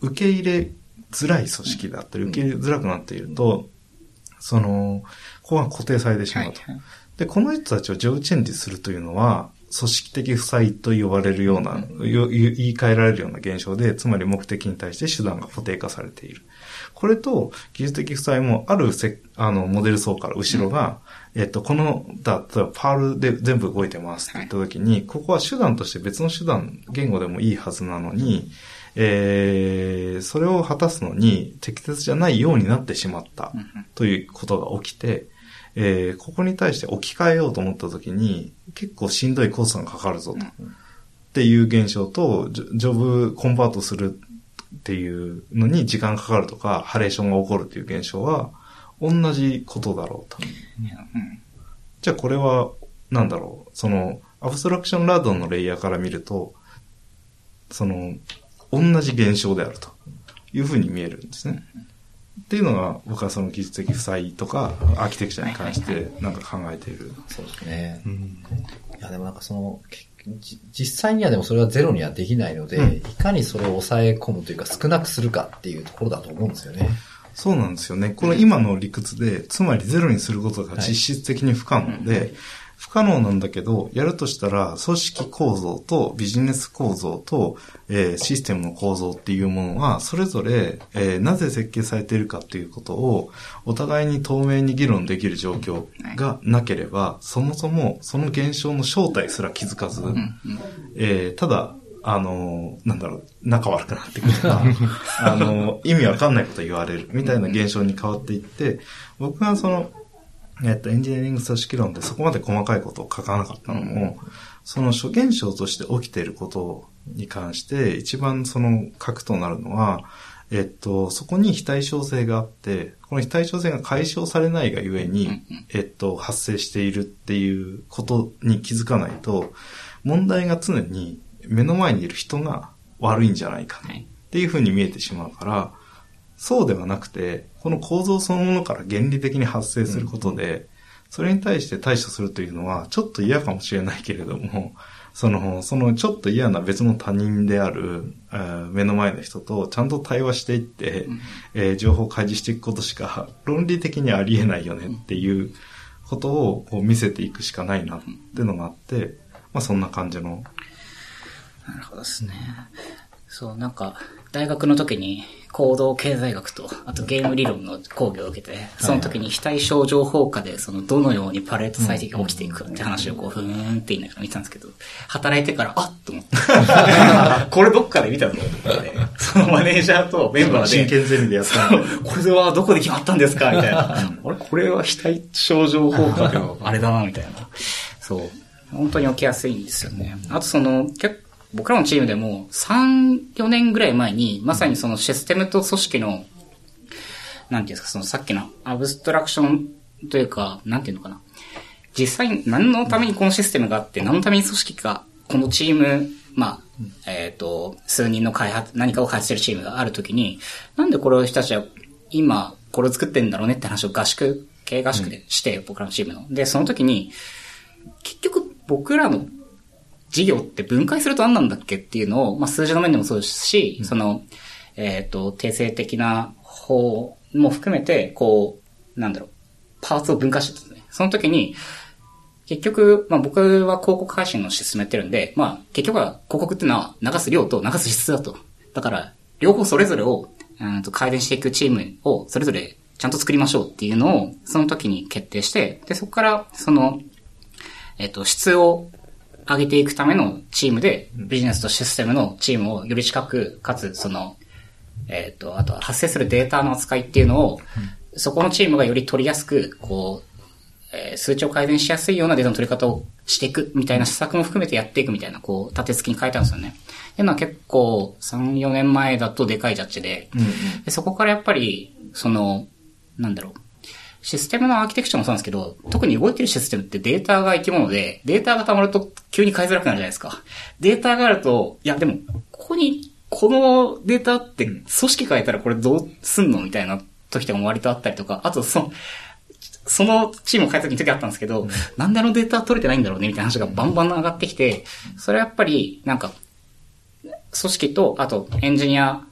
受け入れづらい組織だったり、受け入れづらくなっていると、その、ここが固定されてしまうと。はいはい。で、この人たちをジョブチェンジするというのは、組織的負債と呼ばれるような、言い換えられるような現象で、つまり目的に対して手段が固定化されている。これと、技術的負債もあるせあの、モデル層から後ろが、うん、えっと、この、だ、例えばパールで全部動いてますって言った時に、はい、ここは手段として別の手段、言語でもいいはずなのに、えー、それを果たすのに適切じゃないようになってしまったということが起きて、えー、ここに対して置き換えようと思った時に、結構しんどいコストがかかるぞと。っていう現象と、ジョブコンバートするっていうのに時間かかるとか、ハレーションが起こるっていう現象は、同じことだろうと。じゃあこれは、なんだろう、その、アブストラクションラードのレイヤーから見ると、その、同じ現象であるというふうに見えるんですね。っていうのが僕はその技術的負債とかアーキテクチャに関してなんか考えている。そうですね。うん、いやでもなんかその実際にはでもそれはゼロにはできないので、うん、いかにそれを抑え込むというか少なくするかっていうところだと思うんですよね。そうなんですよね。この今の理屈で、つまりゼロにすることが実質的に不可能で、はい不可能なんだけど、やるとしたら、組織構造とビジネス構造と、えー、システムの構造っていうものは、それぞれ、えー、なぜ設計されているかっていうことを、お互いに透明に議論できる状況がなければ、そもそもその現象の正体すら気づかず、えー、ただ、あの、なんだろう、仲悪くなってくるとか、[LAUGHS] あの、意味わかんないこと言われるみたいな現象に変わっていって、僕がその、えっと、エンジニアリング組織論でそこまで細かいことを書かなかったのも、その諸現象として起きていることに関して、一番その核となるのは、えっと、そこに非対称性があって、この非対称性が解消されないがゆえに、えっと、発生しているっていうことに気づかないと、問題が常に目の前にいる人が悪いんじゃないかっていうふうに見えてしまうから、そうではなくて、この構造そのものから原理的に発生することで、それに対して対処するというのは、ちょっと嫌かもしれないけれども、[LAUGHS] その、そのちょっと嫌な別の他人である、えー、目の前の人とちゃんと対話していって、うん、えー、情報を開示していくことしか論理的にありえないよねっていうことをこう見せていくしかないなっていうのがあって、まあそんな感じの。なるほどですね。そう、なんか、大学の時に行動経済学と、あとゲーム理論の講義を受けて、その時に非対称情報下で、そのどのようにパレート最適が起きていくかって話をこう、ふーんって言いながら見てたんですけど、働いてから、あっと思って。[LAUGHS] これどっかで見たぞって、[LAUGHS] そのマネージャーとメンバーで。真剣ゼミでやったこれはどこで決まったんですかみたいな。[LAUGHS] あれ？これは非対称情報下であれだな、みたいな。そう。本当に起きやすいんですよね。あとその、結僕らのチームでも3、4年ぐらい前に、まさにそのシステムと組織の、なんていうんですか、そのさっきのアブストラクションというか、なんていうのかな。実際に何のためにこのシステムがあって、何のために組織が、このチーム、まあ、えっ、ー、と、数人の開発、何かを開発してるチームがあるときに、なんでこれを人たちは今、これを作ってんだろうねって話を合宿、経営合宿でして、うん、僕らのチームの。で、その時に、結局僕らの事業って分解すると何なんだっけっていうのを、まあ、数字の面でもそうですし、うん、その、えっ、ー、と、定性的な方も含めて、こう、なんだろう、パーツを分解してたんですね。その時に、結局、まあ僕は広告配信の進めてるんで、まあ結局は広告っていうのは流す量と流す質だと。だから、両方それぞれを、うんと改善していくチームをそれぞれちゃんと作りましょうっていうのを、その時に決定して、で、そこから、その、えっ、と、質を上げていくためのチームで、ビジネスとシステムのチームをより近く、かつ、その、えっ、ー、と、あとは発生するデータの扱いっていうのを、そこのチームがより取りやすく、こう、えー、数値を改善しやすいようなデータの取り方をしていくみたいな施策も含めてやっていくみたいな、こう、立て付けに書いてあるんですよね。っていうのは結構、3、4年前だとでかいジャッジで、うんうん、でそこからやっぱり、その、なんだろう、システムのアーキテクチャもそうなんですけど、特に動いてるシステムってデータが生き物で、データが溜まると急に変えづらくなるじゃないですか。データがあると、いやでも、ここに、このデータって組織変えたらこれどうすんのみたいな時とかも割とあったりとか、あとその、そのチームを変えた時に時あったんですけど、うん、なんであのデータ取れてないんだろうねみたいな話がバンバン上がってきて、それはやっぱり、なんか、組織と、あとエンジニア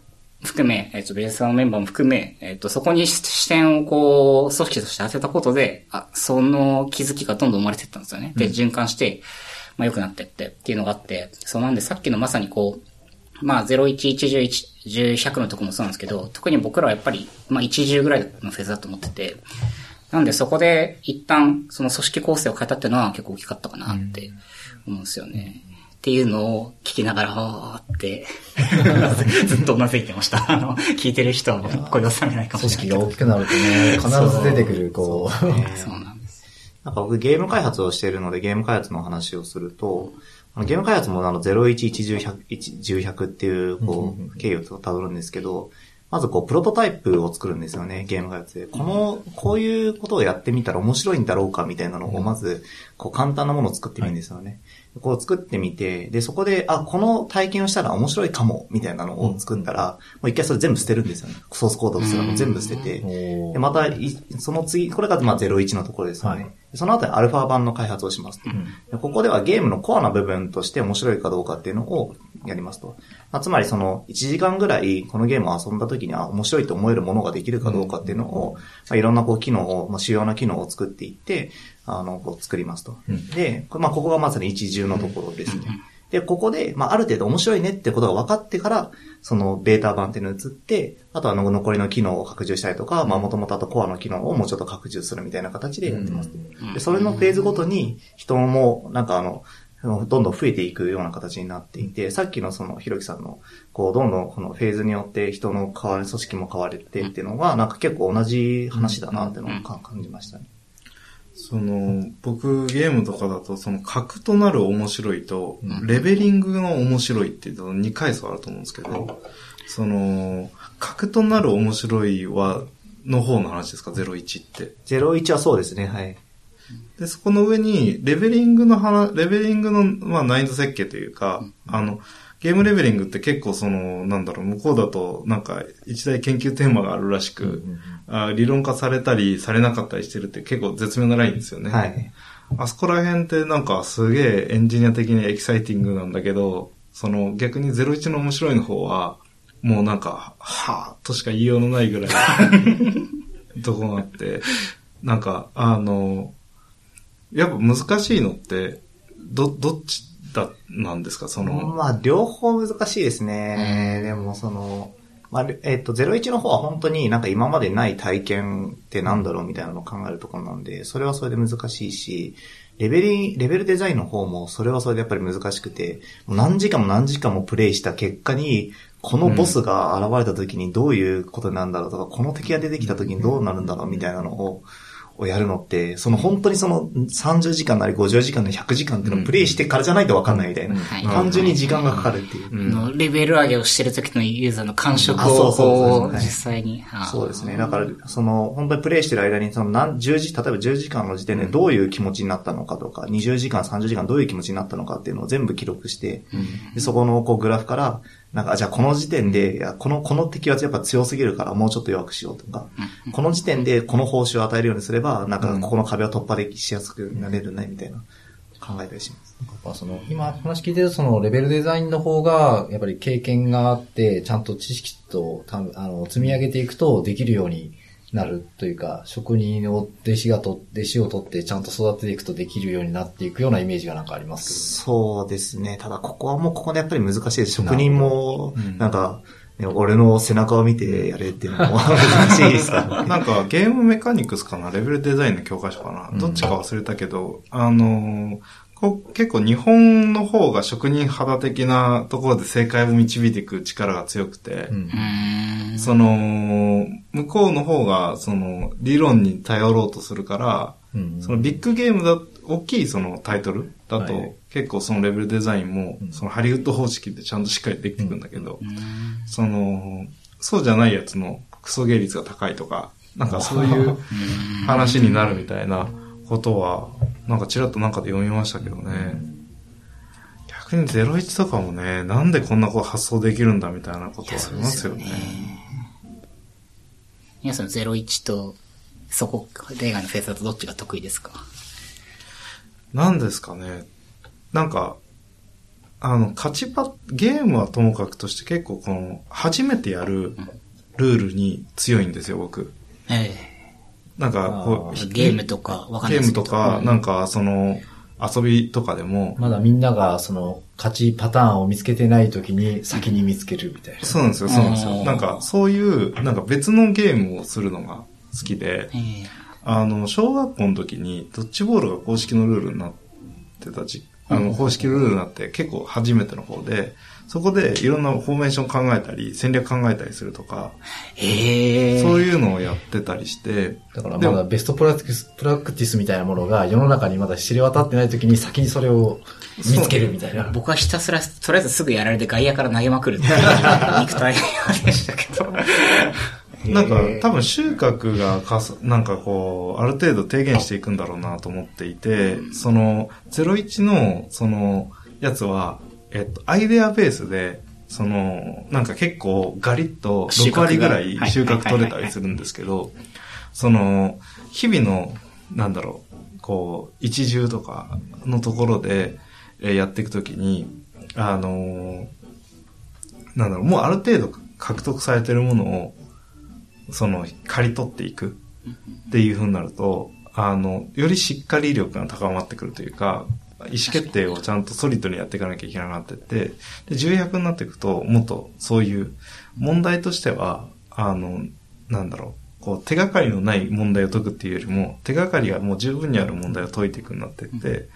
含め、えっ、ー、と、ベースのメンバーも含め、えっ、ー、と、そこに視点をこう、組織として当てたことで、あ、その気づきがどんどん生まれていったんですよね。で、循環して、まあ良くなってってっていうのがあって、そうなんでさっきのまさにこう、まあ、01、1 10、100のとこもそうなんですけど、特に僕らはやっぱり、まあ、10ぐらいのフェーズだと思ってて、なんでそこで一旦その組織構成を変えたっていうのは結構大きかったかなって思うんですよね。っていうのを聞きながら、あーって [LAUGHS] ずっとうなずいてました。あの、聞いてる人は声を収めないかもしれない。組織が大きくなるとね、必ず出てくる、こう。そうなんです。なんか僕ゲーム開発をしているので、ゲーム開発の話をすると、あのゲーム開発もあの、011110-100っていう、こう、経緯を辿るんですけど、まずこう、プロトタイプを作るんですよね、ゲーム開発で。この、こういうことをやってみたら面白いんだろうかみたいなのを、まず、こう、簡単なものを作ってみるんですよね。こう作ってみて、で、そこで、あ、この体験をしたら面白いかも、みたいなのを作ったら、もう一回それ全部捨てるんですよね。ソースコードとすらも全部捨てて。で、また、その次、これがまあ01のところですよね。はいその後にアルファ版の開発をしますと。でここではゲームのコアな部分として面白いかどうかっていうのをやりますと。まあ、つまりその1時間ぐらいこのゲームを遊んだ時には面白いと思えるものができるかどうかっていうのを、まあ、いろんなこう機能を、まあ、主要な機能を作っていって、あの、こう作りますと。で、まあ、ここがまさに一重のところですね。で、ここで、まあ、ある程度面白いねってことが分かってから、そのベータ版っていうのを移って、あとは残りの機能を拡充したりとか、まあ、もともとあとコアの機能をもうちょっと拡充するみたいな形でやってます。で、それのフェーズごとに人も、なんかあの、どんどん増えていくような形になっていて、さっきのそのひろきさんの、こう、どんどんこのフェーズによって人の変わる、組織も変われてっていうのが、なんか結構同じ話だなっていうのを感じましたね。その、僕ゲームとかだと、その核となる面白いと、レベリングの面白いっていうと2階層あると思うんですけど、その、核となる面白いは、の方の話ですか ?01 って。01はそうですね、はい。で、そこの上に、レベリングの話、レベリングの、まあ、難易度設計というか、あの、ゲームレベリングって結構その、なんだろう、向こうだとなんか一大研究テーマがあるらしく、あ理論化されたりされなかったりしてるって結構絶妙なラインですよね。はい。あそこら辺ってなんかすげえエンジニア的にエキサイティングなんだけど、その逆に01の面白いの方は、もうなんか、はぁとしか言いようのないぐらい、[LAUGHS] とこがあって、なんか、あの、やっぱ難しいのって、ど、どっちだ、なんですか、その。まあ、両方難しいですね。でも、その、まあ、えっ、と、01の方は本当になんか今までない体験ってなんだろうみたいなのを考えるところなんで、それはそれで難しいし、レベル、レベルデザインの方もそれはそれでやっぱり難しくて、何時間も何時間もプレイした結果に、このボスが現れた時にどういうことなんだろうとか、この敵が出てきた時にどうなるんだろうみたいなのを、をやるのって、その本当にその30時間なり50時間なり100時間っていうのをプレイしてからじゃないとわかんないみたいな。単純に時間がかかるっていう。レベル上げをしてる時のユーザーの感触を実際に。そうですね。だから、その、本当にプレイしてる間に、その何、10時、例えば10時間の時点でどういう気持ちになったのかとか、20時間、30時間どういう気持ちになったのかっていうのを全部記録して、でそこのこうグラフから、なんか、じゃあこの時点で、いや、この、この敵はやっぱ強すぎるからもうちょっと弱くしようとか、この時点でこの報酬を与えるようにすれば、なんかここの壁を突破できしやすくなれるね、みたいな考えたりします。やっぱその、今話聞いてるそのレベルデザインの方が、やっぱり経験があって、ちゃんと知識と、あの、積み上げていくとできるようになるというか、職人を弟子がと、弟子を取ってちゃんと育てていくとできるようになっていくようなイメージがなんかありますそうですね。ただここはもうここでやっぱり難しいです。職人も、なんか、ね、俺の背中を見てやれっていうのも難しいですから、ね、[LAUGHS] なんかゲームメカニクスかな？レベルデザインの教科書かな、どっちか忘れたけど、あのこ結構日本の方が職人肌的なところで正解を導いていく力が強くて、うん、その、向こうの方がその理論に頼ろうとするから、うん、そのビッグゲームだ、大きいそのタイトルだと、はい、結構そのレベルデザインも、そのハリウッド方式でちゃんとしっかりできてくんだけど、うん、その、そうじゃないやつのクソ芸率が高いとか、なんかそういう話になるみたいなことは、なんかちらっとなんかで読みましたけどね。逆に01とかもね、なんでこんなこと発想できるんだみたいなことはありますよね。皆さん01と、そこ、例外のフェイスだとどっちが得意ですか？なんですかね。なんか、あの、勝ちパ、ゲームはともかくとして結構この、初めてやるルールに強いんですよ、僕。ええなんかこう、ゲームとか、わかんないゲームとか、なんかその、遊びとかでも。まだみんながその、勝ちパターンを見つけてない時に先に見つけるみたいな。そうなんですよ、そうなんですよ。なんかそういう、なんか別のゲームをするのが好きで、あの、小学校の時にドッジボールが公式のルールになってた時、あの、公式ルールになって結構初めての方で、そこでいろんなフォーメーション考えたり、戦略考えたりするとか、へそういうのをやってたりして、だからまだベストプラクティス、プラクティスみたいなものが世の中にまだ知れ渡ってない時に先にそれを見つけるみたいな。僕はひたすら、とりあえずすぐやられて外野から投げまくるっていう [LAUGHS] 肉体でしたけど。なんか、多分収穫がかす、なんかこう、ある程度低減していくんだろうなと思っていて、その、01の、その、やつは、えっと、アイデアベースで、その、なんか結構ガリッと6割ぐらい収穫取れたりするんですけど、その、日々の、なんだろう、こう、一重とかのところで、えーやっていくときに、あのーなんだろう、もうある程度獲得されてるものを、その、刈り取っていくっていう風になると、あの、よりしっかり力が高まってくるというか、意思決定をちゃんとソリッドにやっていかなきゃいけなくなってって、で、重役になっていくと、もっとそういう問題としては、あの、なんだろう、こう、手がかりのない問題を解くっていうよりも、手がかりがもう十分にある問題を解いていくようになってって、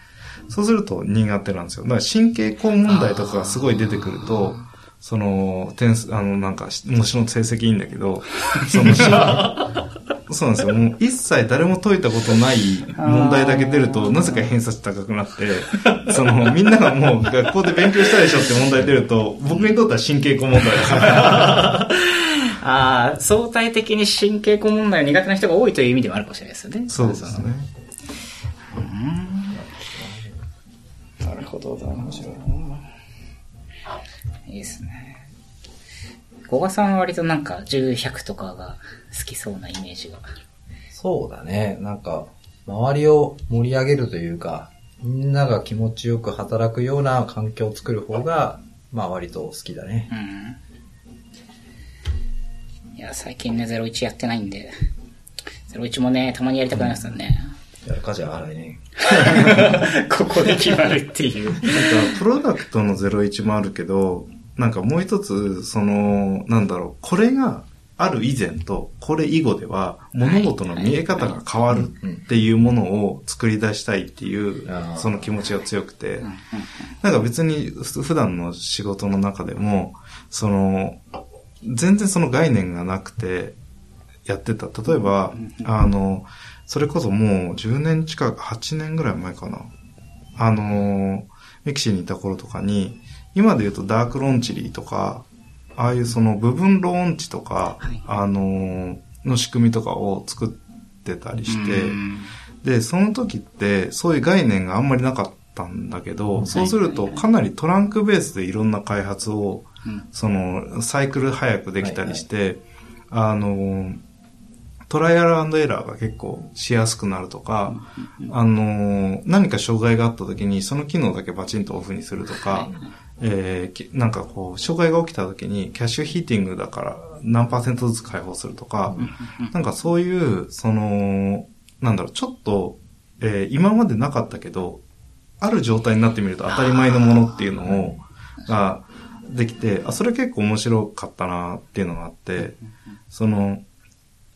そうすると苦手なんですよ。だから神経根問題とかがすごい出てくると、その、点数、あの、なんか、模試の成績いいんだけど、その、[LAUGHS] そうなんですよ。もう一切誰も解いたことない問題だけ出ると、なぜか偏差値高くなって、その、みんながもう学校で勉強したでしょって問題出ると、僕にとっては神経根問題ですね。[LAUGHS] ああ、相対的に神経根問題が苦手な人が多いという意味でもあるかもしれないですよね。そうですね。なるほど、面白い。いいですね。小賀さんは割となんか10、100とかが好きそうなイメージが。そうだね。なんか、周りを盛り上げるというか、みんなが気持ちよく働くような環境を作る方が、まあ割と好きだね。うん。いや、最近ね、01やってないんで、01もね、たまにやりたくなりますよね。やるかじゃあ来年。[LAUGHS] ここで決まるっていう。なんか、プロダクトの01もあるけど、なんかもう一つ、その、なんだろう、これがある以前と、これ以後では、物事の見え方が変わるっていうものを作り出したいっていうその気持ちが強くて、なんか別にふ普段の仕事の中でも、その、全然その概念がなくてやってた。例えば、あの、それこそもう10年近く、8年ぐらい前かな。あの、メキシにいた頃とかに、今で言うとダークロンチリーとか、ああいうその部分ローンチとか、はい。あの、の仕組みとかを作ってたりして、うん。で、その時って、そういう概念があんまりなかったんだけど、そうすると、かなりトランクベースでいろんな開発を、うん。その、サイクル早くできたりして、あの、トライアルエラーが結構しやすくなるとか、あの、何か障害があった時に、その機能だけバチンとオフにするとか、えーきなんかこう、障害が起きた時に、キャッシュヒーティングだから何パーセントずつ解放するとか、なんかそういう、その、なんだろう、ちょっと、えー今までなかったけど、ある状態になってみると当たり前のものっていうのを、が、できて、あ、それ結構面白かったなっていうのがあって、その、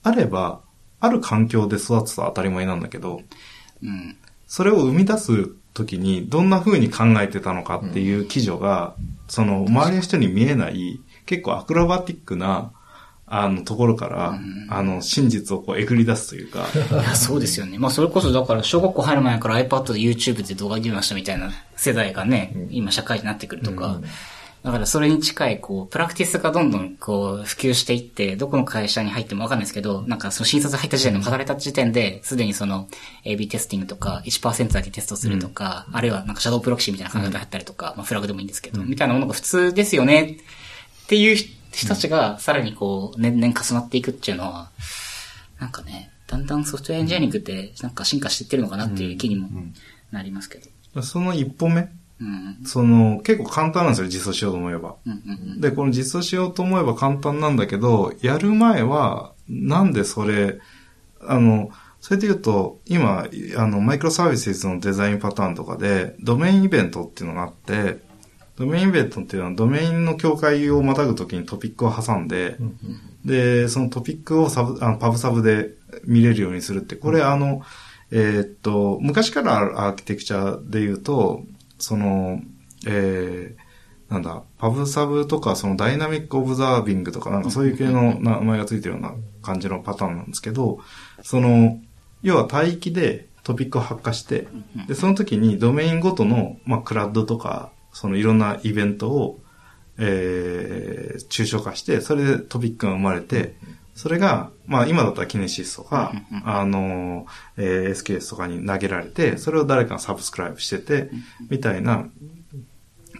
あれば、ある環境で育つと当たり前なんだけど、うん。それを生み出す時にどんな風に考えてたのかっていう記叙が、その周りの人に見えない、結構アクロバティックな、あの、ところから、あの、真実をこう、えぐり出すというか、いや、そうですよね。まあ、それこそ、だから、小学校入る前から iPad で YouTube で動画見ましたみたいな世代がね、今社会になってくるとか、だからそれに近い、こう、プラクティスがどんどん、こう、普及していって、どこの会社に入ってもわかんないですけど、なんかその新卒入った時点でも働いた時点で、すでにその、AB テスティングとか、1%だけテストするとか、あるいはなんかシャドウプロキシーみたいな考え方があったりとか、まあ、フラグでもいいんですけど、みたいなものが普通ですよね、っていう人たちが、さらにこう、年々重なっていくっていうのは、なんかね、だんだんソフトウェアエンジニアリングって、なんか進化していってるのかなっていう気にもなりますけど。その一歩目、うん。その、結構簡単なんですよ、実装しようと思えば。で、この実装しようと思えば簡単なんだけど、やる前は、なんでそれ、あの、それで言うと、今、あの、マイクロサービスのデザインパターンとかで、ドメインイベントっていうのがあって、ドメインイベントっていうのは、ドメインの境界をまたぐときにトピックを挟んで、で、そのトピックをサブ、あのパブサブで見れるようにするって、これあの、えーっと、昔からアーキテクチャで言うと、その、えー、なんだ、パブサブとか、そのダイナミックオブザービングとか、なんかそういう系の名前がついてるような感じのパターンなんですけど、その、要は帯域でトピックを発火して、で、その時にドメインごとの、まあ、クラッドとか、そのいろんなイベントを、えー、抽象化して、それでトピックが生まれて、それが、まあ今だったらキネシスとか、あの、えー SKS とかに投げられて、それを誰かがサブスクライブしてて、みたいな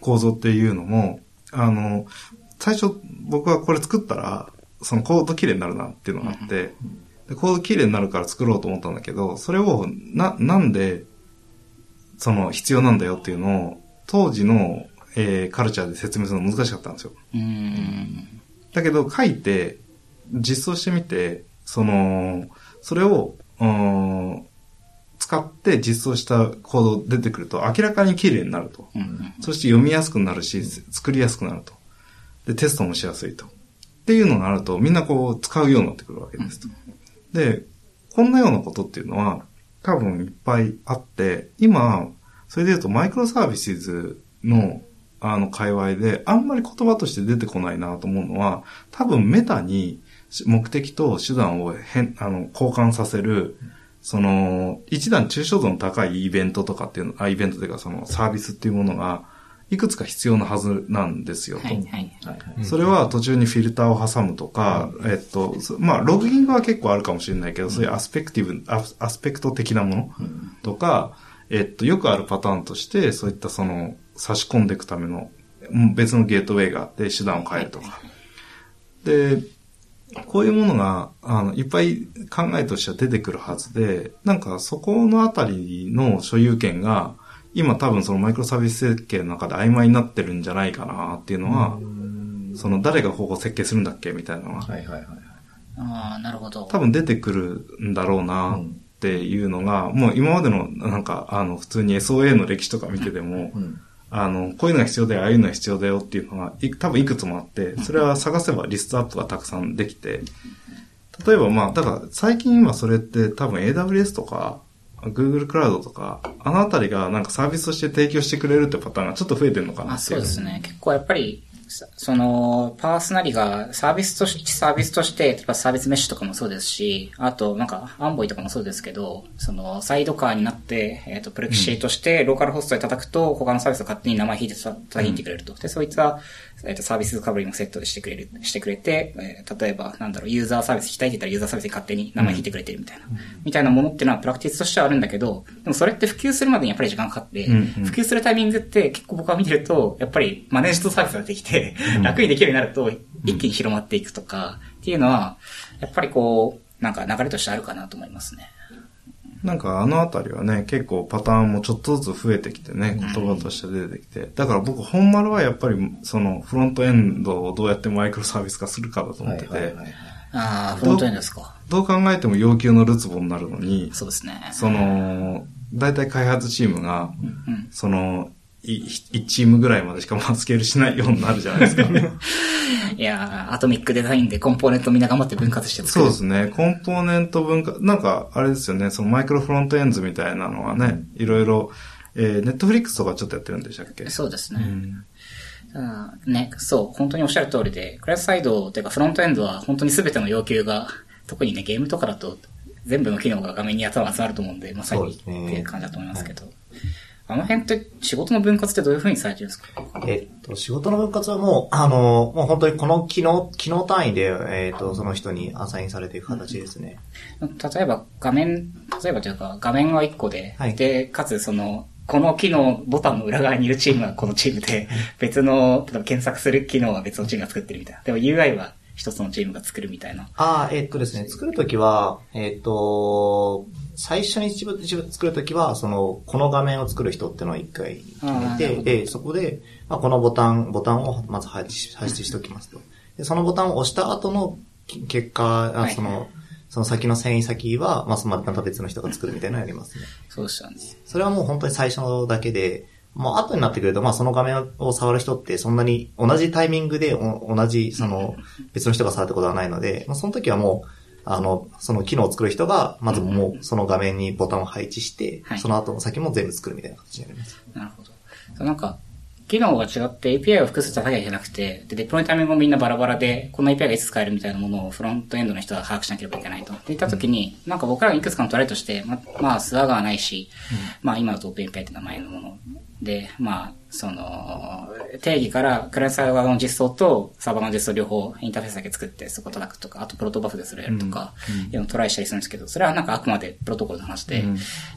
構造っていうのも、あの、最初僕はこれ作ったら、そのコード綺麗になるなっていうのがあって、で、コード綺麗になるから作ろうと思ったんだけど、それを、な、なんで、その、必要なんだよっていうのを、当時の、えー、カルチャーで説明するの難しかったんですよ。うん。だけど、書いて、実装してみて、その、それを、うーん使って実装したコード出てくると明らかに綺麗になると。うん。そして読みやすくなるし、作りやすくなると。で、テストもしやすいと。っていうのがあると、みんなこう、使うようになってくるわけですと。で、こんなようなことっていうのは、多分いっぱいあって、今、それで言うと、 microservices の、あの、界隈で、あんまり言葉として出てこないなと思うのは、多分メタに目的と手段を変、あの、交換させる、その、一段抽象度の高いイベントとかっていうの、あ、イベントというかそのサービスっていうものが、いくつか必要なはずなんですよと。はい、はい。それは途中にフィルターを挟むとか、えっと、そまあ、 logging は結構あるかもしれないけど、そういう aspective、アスアスペクト的なものとか、えっと、よくあるパターンとして、そういったその、差し込んでいくための、うん別のゲートウェイがあって手段を変えるとか。で、こういうものが、あの、いっぱい考えとしては出てくるはずで、なんかそこのあたりの所有権が、今多分そのマイクロサービス設計の中で曖昧になってるんじゃないかなっていうのは、その誰がここを設計するんだっけみたいなのは、はいはいはい。ああ、なるほど。多分出てくるんだろうなっていうのが、もう今までのなんか、あの、普通に SOA の歴史とか見てても、うん。あの、こういうのが必要だよ、ああいうのが必要だよっていうのが、い多分いくつもあって、それは探せばリストアップがたくさんできて、例えばまあ、だから最近今それって多分 AWS とか、Google クラウドとか、あのあたりがなんかサービスとして提供してくれるってパターンがちょっと増えてるのかなあっていそうですね。結構やっぱり、さその、パーソナリがサービスとし、サービスとして、例えばサービスメッシュとかもそうですし、あとなんか、アンボイとかもそうですけど、その、サイドカーになって、えっ、と、プロキシーとして、ローカルホストで叩くと、他のサービスを勝手に名前引いてた叩いてくれると。で、そういった、えっ、と、サービスカバリングセットでしてくれる、してくれて、えー例えば、なんだろう、ユーザーサービス引きたいってたらユーザーサービスで勝手に名前引いてくれてるみたいな、みたいなものっていうのはプラクティスとしてはあるんだけど、でもそれって普及するまでにやっぱり時間かかって、うんうん。普及するタイミングって結構僕は見てると、やっぱりマネージドサービスができて、楽にできるようになると、一気に広まっていくとか、っていうのは、やっぱりこう、なんか流れとしてあるかなと思いますね。なんかあのあたりはね、結構パターンもちょっとずつ増えてきてね、言葉として出てきて。だから僕、本丸はやっぱり、そのフロントエンドをどうやってマイクロサービス化するかだと思ってて、はいはいはい。ああ、フロントエンドですか。どう考えても要求のるつぼになるのに、そうですね。その、大体開発チームが、うん。その、い1チームぐらいまでしかまあスケールしないようになるじゃないですか。[LAUGHS] いやーアトミックデザインでコンポーネントみんな頑張って分割して作そうる。ですね。コンポーネント文化、なんか、あれですよね、そのマイクロフロントエンズみたいなのはね、いろいろ、えー、ネットフリックスとかちょっとやってるんでしたっけ？そうですね。うんね、そう、本当におっしゃる通りで、クライアントサイドというかフロントエンドは本当に全ての要求が、特にね、ゲームとかだと全部の機能が画面に集ま集まると思うんで、まさにっていう感じだと思いますけど。あの辺って仕事の分割ってどういう風にされてるんですか？えっと、仕事の分割はもう、あの、もう本当にこの機能、機能単位で、えっと、その人にアサインされていく形ですね。例えば画面、例えばというか画面は1個で、はいで、かつその、この機能、ボタンの裏側にいるチームはこのチームで、別の、例えば検索する機能は別のチームが作ってるみたいな。でも UI は一つのチームが作るみたいな。ああ、えっとですね、作るときは、えっと、最初に一部、作るときは、その、この画面を作る人っていうのを一回決めて、どで、そこで、まあ、このボタン、ボタンをまず配置し、配置しておきますと。で、そのボタンを押した後のき結果、はいあその、その先の遷移先は、まあ、そのまた別の人が作るみたいなのをやりますね。そうですよね。それはもう本当に最初のだけで、もう後になってくると、まあその画面を触る人ってそんなに同じタイミングでお同じその [LAUGHS] 別の人が触るってことはないので、まあその時はもう、あの、その機能を作る人が、まずもうその画面にボタンを配置して、はいその後の先も全部作るみたいな形になります。なるほど。なんか、機能が違って API を複数叩きゃいけなくて、で、デプロイタイミングもみんなバラバラで、この API がいつ使えるみたいなものをフロントエンドの人は把握しなければいけないと。で、言った時に、なんか僕らがいくつかのトライとして、ま、まあ、スワガーないし、まあ、今のと OpenAPI って名前のもので、まあ、その、定義からクライアントサーバーの実装とサーバーの実装両方インターフェースだけ作ってそこ叩くとか、あとプロトバフでそれやるとか、いうのをトライしたりするんですけど、それはなんかあくまでプロトコルの話で、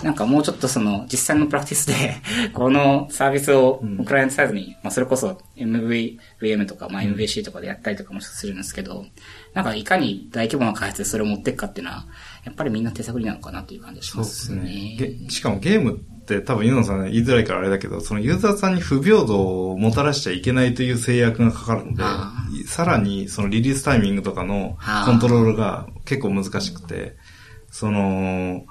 なんかもうちょっとその実際のプラクティスで、[LAUGHS] このサービスをクライアントサイドに、まあそれこそ MVVM とか、まあ MVC とかでやったりとかもするんですけど、なんかいかに大規模な開発でそれを持っていくかっていうのは、やっぱりみんな手探りなのかなっていう感じがしますね。げしかもゲームって多分ユノさん言いづらいからあれだけど、そのユーザーさんに不平等をもたらしちゃいけないという制約がかかるのであ、さらにそのリリースタイミングとかのあコントロールが結構難しくて、その、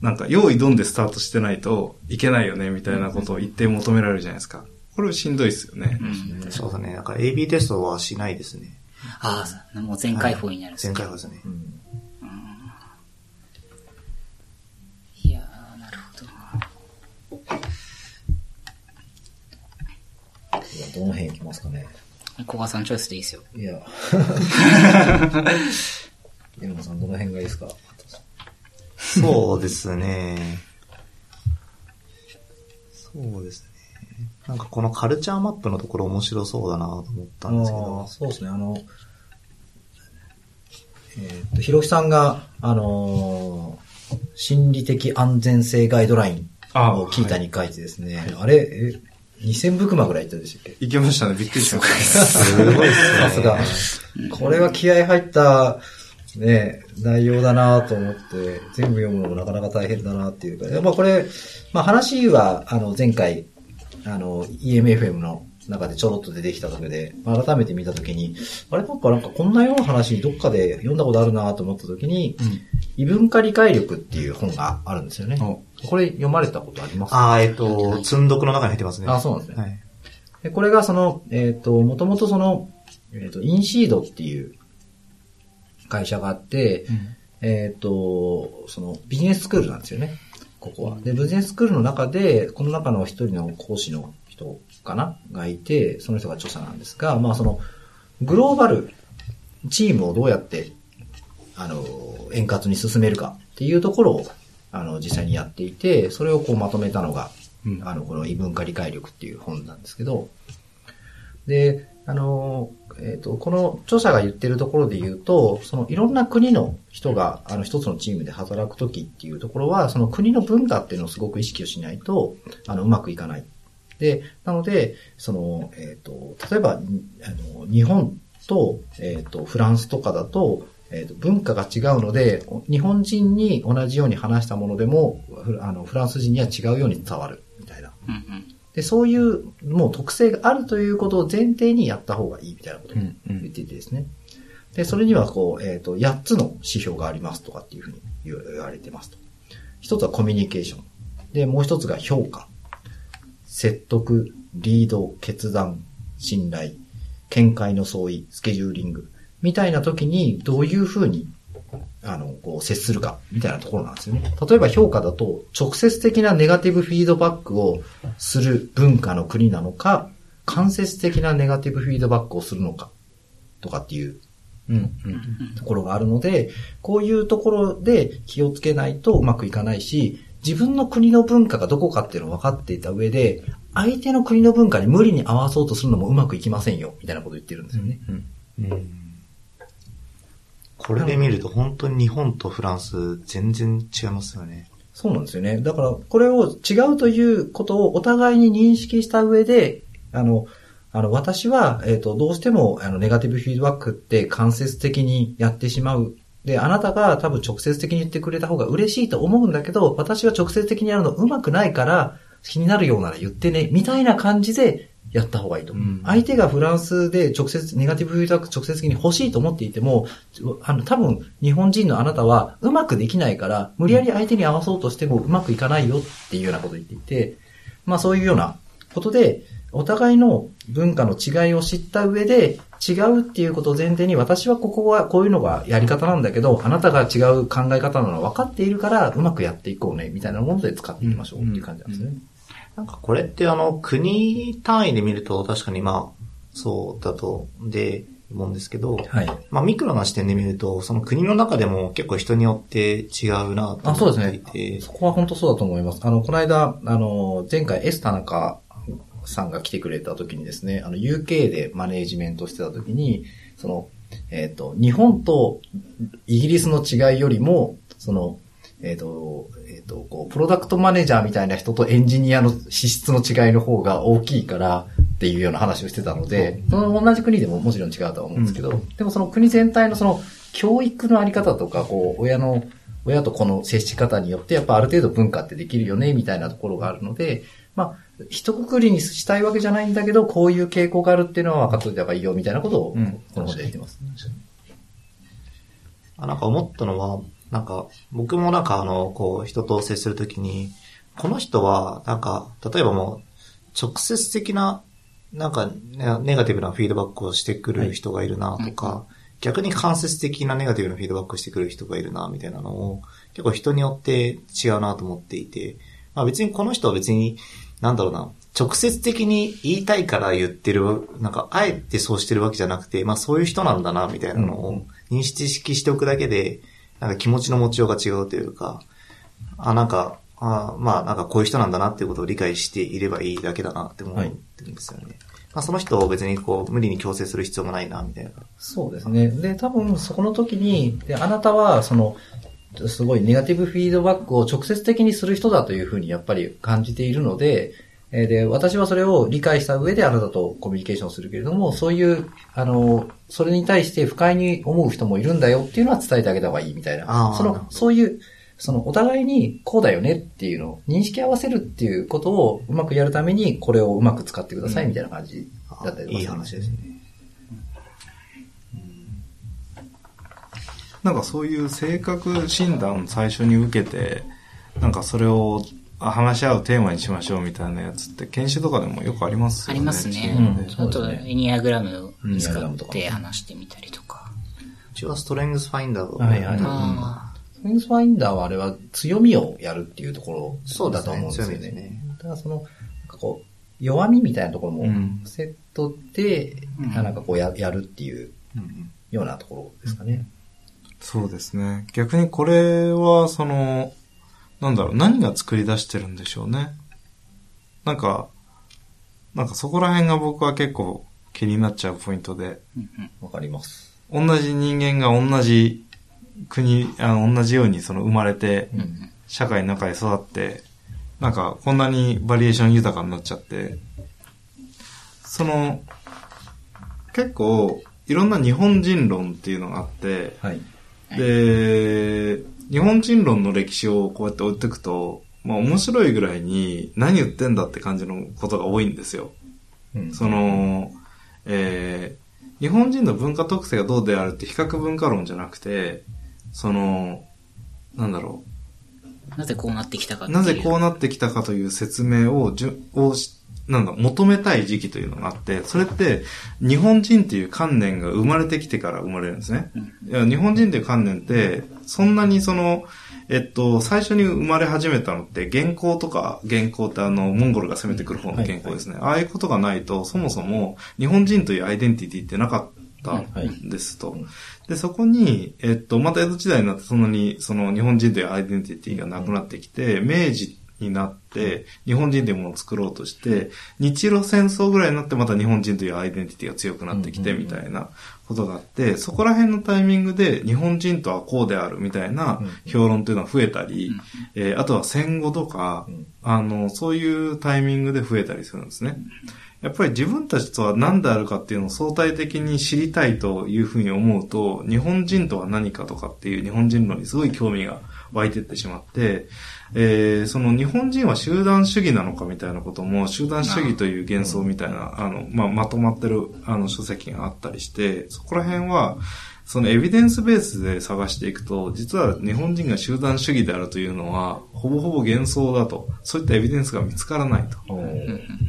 なんか用意どんでスタートしてないといけないよねみたいなことを一定求められるじゃないですか。これしんどいですよね。うんそうですね。だから AB テストはしないですね。ああ、もう全開放になるんです前か回はですね。いやー、なるほど。どの辺行きますかね？小川さんチョイスでいいですよ。いや。[LAUGHS] 山野さん、どの辺がいいですか？そうですね。そうですね。なんかこのカルチャーマップのところ面白そうだなと思ったんですけあどー。そうですね、あの、えーっと、ひろきさんが、あのー心理的安全性ガイドラインを聞いたに書いてですね、あれ、え、2000ブクマぐらい言ったでしたっけ？いけましたね。びっくりしました。すごいっすね。さすが。これは気合入った、ね、内容だなと思って、全部読むのもなかなか大変だなっていうか、まあこれ、まあ話は、あの、前回、あの、EMFM の中でちょろっと出てきただけで、まあ改めて見たときに、あれなんかなんかこんなような話どっかで読んだことあるなと思ったときに、異文化理解力っていう本があるんですよね。おこれ読まれたことあります？ああ、えっと、積んどくの中に入ってますね。あそうなんですねはい。で、これがその、えっ、と、もともとその、えっ、と、インシードっていう会社があって、えっ、と、そのビジネススクールなんですよね。ここは。で、ビジネススクールの中で、この中の一人の講師の人かながいて、その人が著者なんですが、まあその、グローバルチームをどうやって、あの、円滑に進めるかっていうところを、あの、実際にやっていて、それをこうまとめたのが、うんあの、この異文化理解力っていう本なんですけど、で、あの、えっ、と、この著者が言ってるところで言うと、そのいろんな国の人が、あの、一つのチームで働くときっていうところは、その国の文化っていうのをすごく意識をしないと、あの、うまくいかない。で、なので、その、えっ、と、例えば、にあの、日本と、えっ、と、フランスとかだと、えっ、と、文化が違うので、お日本人に同じように話したものでも、フあの、フランス人には違うように伝わる、みたいな。うんうん。で、そういう、もう特性があるということを前提にやった方がいいみたいなことをうんうん言っていてですね。で、それにはこう、えっ、と、8つの指標がありますとかっていうふうに言わ言われてますと。一つはコミュニケーション。で、もう一つが評価。説得、リード、決断、信頼、見解の相違、スケジューリング。みたいな時にどういうふうにあの、こう、接するか、みたいなところなんですよね。例えば評価だと、直接的なネガティブフィードバックをする文化の国なのか、間接的なネガティブフィードバックをするのか、とかっていううん、うん。ところがあるので、こういうところで気をつけないとうまくいかないし、自分の国の文化がどこかっていうのを分かっていた上で、相手の国の文化に無理に合わそうとするのもうまくいきませんよ、みたいなことを言ってるんですよね。うんこれで見ると本当に日本とフランス全然違いますよね。そうなんですよね。だから、これを違うということをお互いに認識した上で、あの、あの、私は、えっ、と、どうしても、あの、ネガティブフィードバックって間接的にやってしまう。で、あなたが多分直接的に言ってくれた方が嬉しいと思うんだけど、私は直接的にやるの上手くないから、気になるようなら言ってね、みたいな感じでやった方がいいと。うん相手がフランスで直接、ネガティブフィードバック直接的に欲しいと思っていても、あの、多分、日本人のあなたはうまくできないから、無理やり相手に合わそうとしてもうまくいかないよっていうようなことを言っていて、まあそういうようなことで、お互いの文化の違いを知った上で、違うっていうことを前提に、私はここはこういうのがやり方なんだけど、あなたが違う考え方なのは分かっているから、うまくやっていこうね、みたいなもので使っていきましょうっていう感じなんですね。なんかこれってあの国単位で見ると確かにまあそうだとで思うんですけど、はい。まあミクロな視点で見るとその国の中でも結構人によって違うなとあ、そうです思っていね。て、そこは本当そうだと思います。あの、この間、あの、前回 S 田中さんが来てくれた時にですね、あの、UK でマネージメントしてた時に、その、えっ、と、日本とイギリスの違いよりも、その、えっ、と、えっ、と、こう、プロダクトマネージャーみたいな人とエンジニアの資質の違いの方が大きいからっていうような話をしてたので、その同じ国でももちろん違うとは思うんですけど、でもその国全体のその教育のあり方とか、こう、親の、親とこの接し方によってやっぱある程度文化ってできるよね、みたいなところがあるので、まあ、一括りにしたいわけじゃないんだけど、こういう傾向があるっていうのは分かっといた方がいいよ、みたいなことを、この本で言ってます。あなんか思ったのは、なんか、僕もなんかあの、こう、人と接するときに、この人は、なんか、例えばもう、直接的な、なんか、ネガティブなフィードバックをしてくる人がいるなとか、はい、逆に間接的なネガティブなフィードバックをしてくる人がいるな、みたいなのを、結構人によって違うなと思っていて、まあ別にこの人は別に、なんだろうな、直接的に言いたいから言ってる、なんか、あえてそうしてるわけじゃなくて、まあそういう人なんだな、みたいなのを認識しておくだけで、なんか気持ちの持ちようが違うというか、あ、なんか、あまあなんかこういう人なんだなっていうことを理解していればいいだけだなって思ってるんですよね。はいまあ、その人を別にこう、無理に強制する必要もないな、みたいな。そうですね。で、多分そこの時に、で、あなたは、その、すごいネガティブフィードバックを直接的にする人だというふうにやっぱり感じているので、えで、私はそれを理解した上であなたとコミュニケーションするけれども、そういう、あの、それに対して不快に思う人もいるんだよっていうのは伝えてあげた方がいいみたいな。その、そういう、そのお互いにこうだよねっていうのを認識合わせるっていうことをうまくやるためにこれをうまく使ってくださいみたいな感じだったりとか、いい話ですね。なんかそういう性格診断を最初に受けて、なんかそれを話し合うテーマにしましょうみたいなやつって研修とかでもよくありますよね。ありますね。うん、あと、エニアグラムを使って話してみたりとか。うちはストレングスファインダーを。はいはい。ストレングスファインダーはあれは強みをやるっていうところだと思うんですよね。ねねだからその、なんかこう、弱みみたいなところもセットで、うん、なんかこうややるっていうようなところですかね。そうですね。逆にこれは、その、なんだろう、何が作り出してるんでしょうね。なんか、なんかそこら辺が僕は結構気になっちゃうポイントで。わかります。同じ人間が同じ国、あの、同じようにその生まれて、社会の中で育って、なんかこんなにバリエーション豊かになっちゃって、その、結構いろんな日本人論っていうのがあって、はい、で、日本人論の歴史をこうやって追っていくと、まあ面白いぐらいに何言ってんだって感じのことが多いんですよ。うん、その、えー、日本人の文化特性がどうであるって比較文化論じゃなくて、その、なんだろう。なぜこうなってきたかなぜこうなってきたかという説明を、じゅをなんだ、求めたい時期というのがあって、それって日本人っていう観念が生まれてきてから生まれるんですね。いや日本人っていう観念って、そんなにその、えっと、最初に生まれ始めたのって、原稿とか、原稿ってあの、モンゴルが攻めてくる方の原稿ですね。ああいうことがないと、そもそも日本人というアイデンティティってなかったんですと。で、そこに、えっと、また江戸時代になってそんなに、その日本人というアイデンティティがなくなってきて、明治になって、日本人というものを作ろうとして、日露戦争ぐらいになってまた日本人というアイデンティティが強くなってきてみたいなことがあって、そこら辺のタイミングで日本人とはこうであるみたいな評論というのは増えたり、えー、あとは戦後とか、あの、そういうタイミングで増えたりするんですね。やっぱり自分たちとは何であるかっていうのを相対的に知りたいというふうに思うと、日本人とは何かとかっていう日本人論にすごい興味が湧いてってしまって、えー、その日本人は集団主義なのかみたいなことも、集団主義という幻想みたいな、あの、まあ、まとまってる、あの、書籍があったりして、そこら辺は、そのエビデンスベースで探していくと、実は日本人が集団主義であるというのは、ほぼほぼ幻想だと、そういったエビデンスが見つからないと、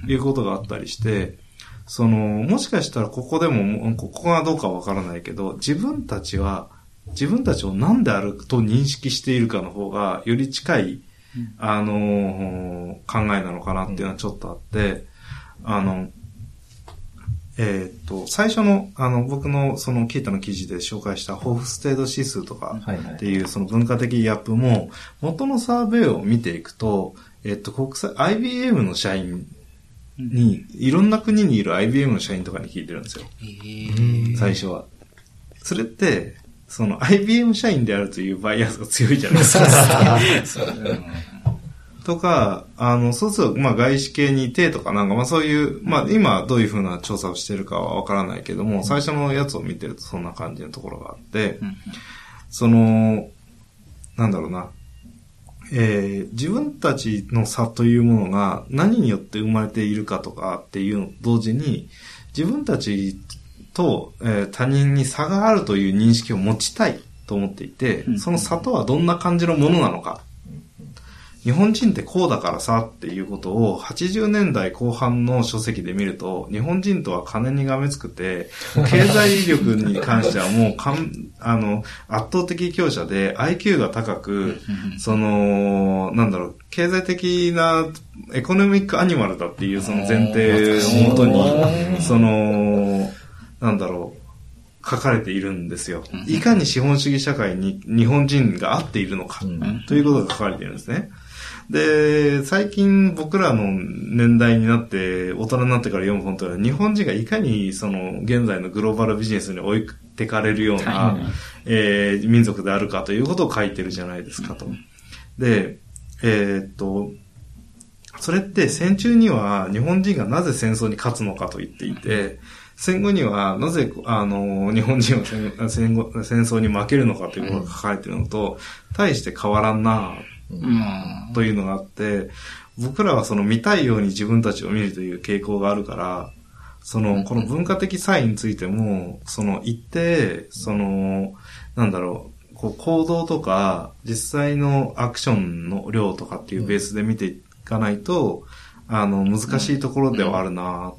いうことがあったりして、その、もしかしたらここでも、ここがどうかわからないけど、自分たちは、自分たちを何であると認識しているかの方が、より近いあの考えなのかなっていうのはちょっとあって、あの、えっ、と、最初の、あの、僕のそのキータの記事で紹介したホフステード指数とかっていうその文化的ギャップも、元のサーベイを見ていくと、えっ、と、国際、IBM の社員に、いろんな国にいる IBM の社員とかに聞いてるんですよ。最初は。それって、その IBM 社員であるというバイアスが強いじゃないですか。とか、あの、そうすると、まあ外資系にいてとか、なんかまあそういう、まあ今どういうふうな調査をしてるかはわからないけども、最初のやつを見てるとそんな感じのところがあって、その、なんだろうな、えー自分たちの差というものが何によって生まれているかとかっていうのと同時に、自分たちと、えー他人に差があるという認識を持ちたいと思っていて、その差とはどんな感じのものなのか。日本人ってこうだからさっていうことを80年代後半の書籍で見ると、日本人とは金にがめつくて、経済力に関してはもうかん、[LAUGHS] あの、圧倒的強者で IQ が高く、その、なんだろう、経済的なエコノミックアニマルだっていうその前提をもとに、その、なんだろう、書かれているんですよ。いかに資本主義社会に日本人が合っているのか、ということが書かれているんですね。で、最近僕らの年代になって、大人になってから読む本というのは、日本人がいかにその現在のグローバルビジネスに追いてかれるような、えー民族であるかということを書いてるじゃないですかと。で、えーっと、それって戦中には日本人がなぜ戦争に勝つのかと言っていて、戦後にはなぜ、あの、日本人は戦戦後戦争に負けるのかということが書かれているのと、対して変わらんなうん。というのがあって、僕らはその見たいように自分たちを見るという傾向があるから、その、この文化的差異についても、その一定、その、なんだろう、こう行動とか、実際のアクションの量とかっていうベースで見ていかないと、あの、難しいところではあるな、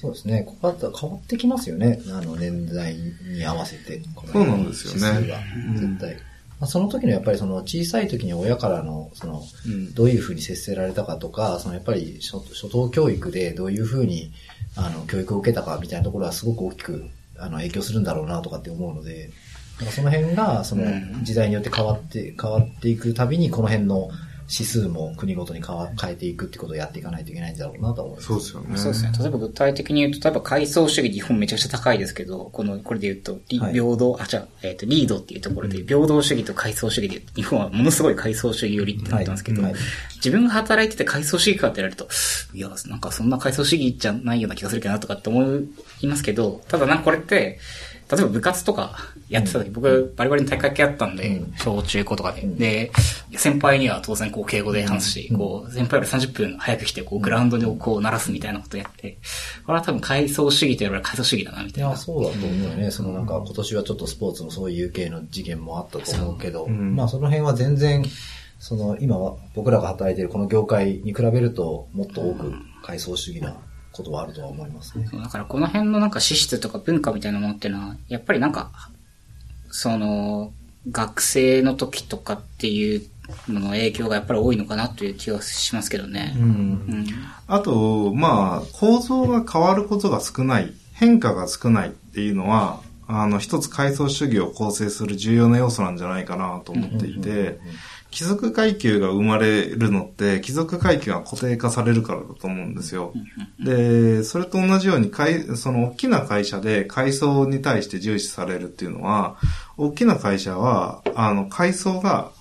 そうですね。ここは変わってきますよね。あの、年代に合わせて。そうなんですよね絶対。まあ、その時のやっぱりその小さい時に親からの、その、うんどういうふうに接せられたかとか、そのやっぱり初初等教育でどういうふうに、あの、教育を受けたかみたいなところはすごく大きく、あの、影響するんだろうなとかって思うので、なんかその辺が、その時代によって変わって、変わっていくたびに、この辺の指数も国ごとに変わ変えていくってことをやっていかないといけないんだろうなとは思います。そうですよね。そうですね。例えば具体的に言うと、例えば階層主義日本めちゃくちゃ高いですけど、この、これで言うと、リはい平等、あ、じゃあ、えっ、と、リードっていうところで、平等主義と階層主義で言うと、日本はものすごい階層主義寄りってなったんですけど、はいはい自分が働いてて階層主義かって言われると、いや、なんかそんな階層主義じゃないような気がするけどなとかって思いますけど、ただなんかこれって、例えば部活とかやってた時、僕バリバリの体育会系やったんで、うん小中高とかで。で、先輩には当然こう敬語で話すし、こう、先輩より30分早く来て、こう、グラウンドにこう鳴らすみたいなことやって、これは多分階層主義といえば階層主義だな、みたいな。いや、そうだと思うよね。そのなんか今年はちょっとスポーツのそういう系の事件もあったと思うけど、んまあその辺は全然、その今は僕らが働いているこの業界に比べるともっと多く階層主義なことはあるとは思いますね。だからこの辺のなんか資質とか文化みたいなものっていうのは、やっぱりなんか、その、学生の時とかっていうのの影響がやっぱり多いのかなという気がしますけどね。うんうん。あと、まあ、構造が変わることが少ない、変化が少ないっていうのは、あの、一つ階層主義を構成する重要な要素なんじゃないかなと思っていて、貴族階級が生まれるのって、貴族階級が固定化されるからだと思うんですよ。で、それと同じように、階その大きな会社で階層に対して重視されるっていうのは、大きな会社は、あの、階層が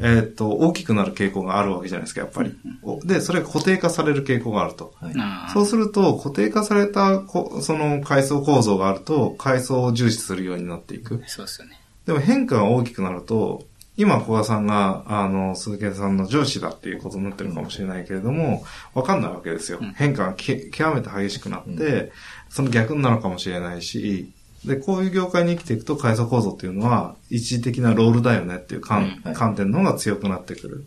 えーっと、大きくなる傾向があるわけじゃないですか、やっぱり。おで、それが固定化される傾向があると。はいそうすると、固定化されたこ、その階層構造があると、階層を重視するようになっていく。そうですよね。でも変化が大きくなると、今、小賀さんが、あの、鈴木さんの上司だっていうことになってるかもしれないけれども、わかんないわけですよ。うん。変化がき極めて激しくなって、その逆になるかもしれないし、で、こういう業界に生きていくと階層構造っていうのは、一時的なロールだよねっていう観,、観点の方が強くなってくる。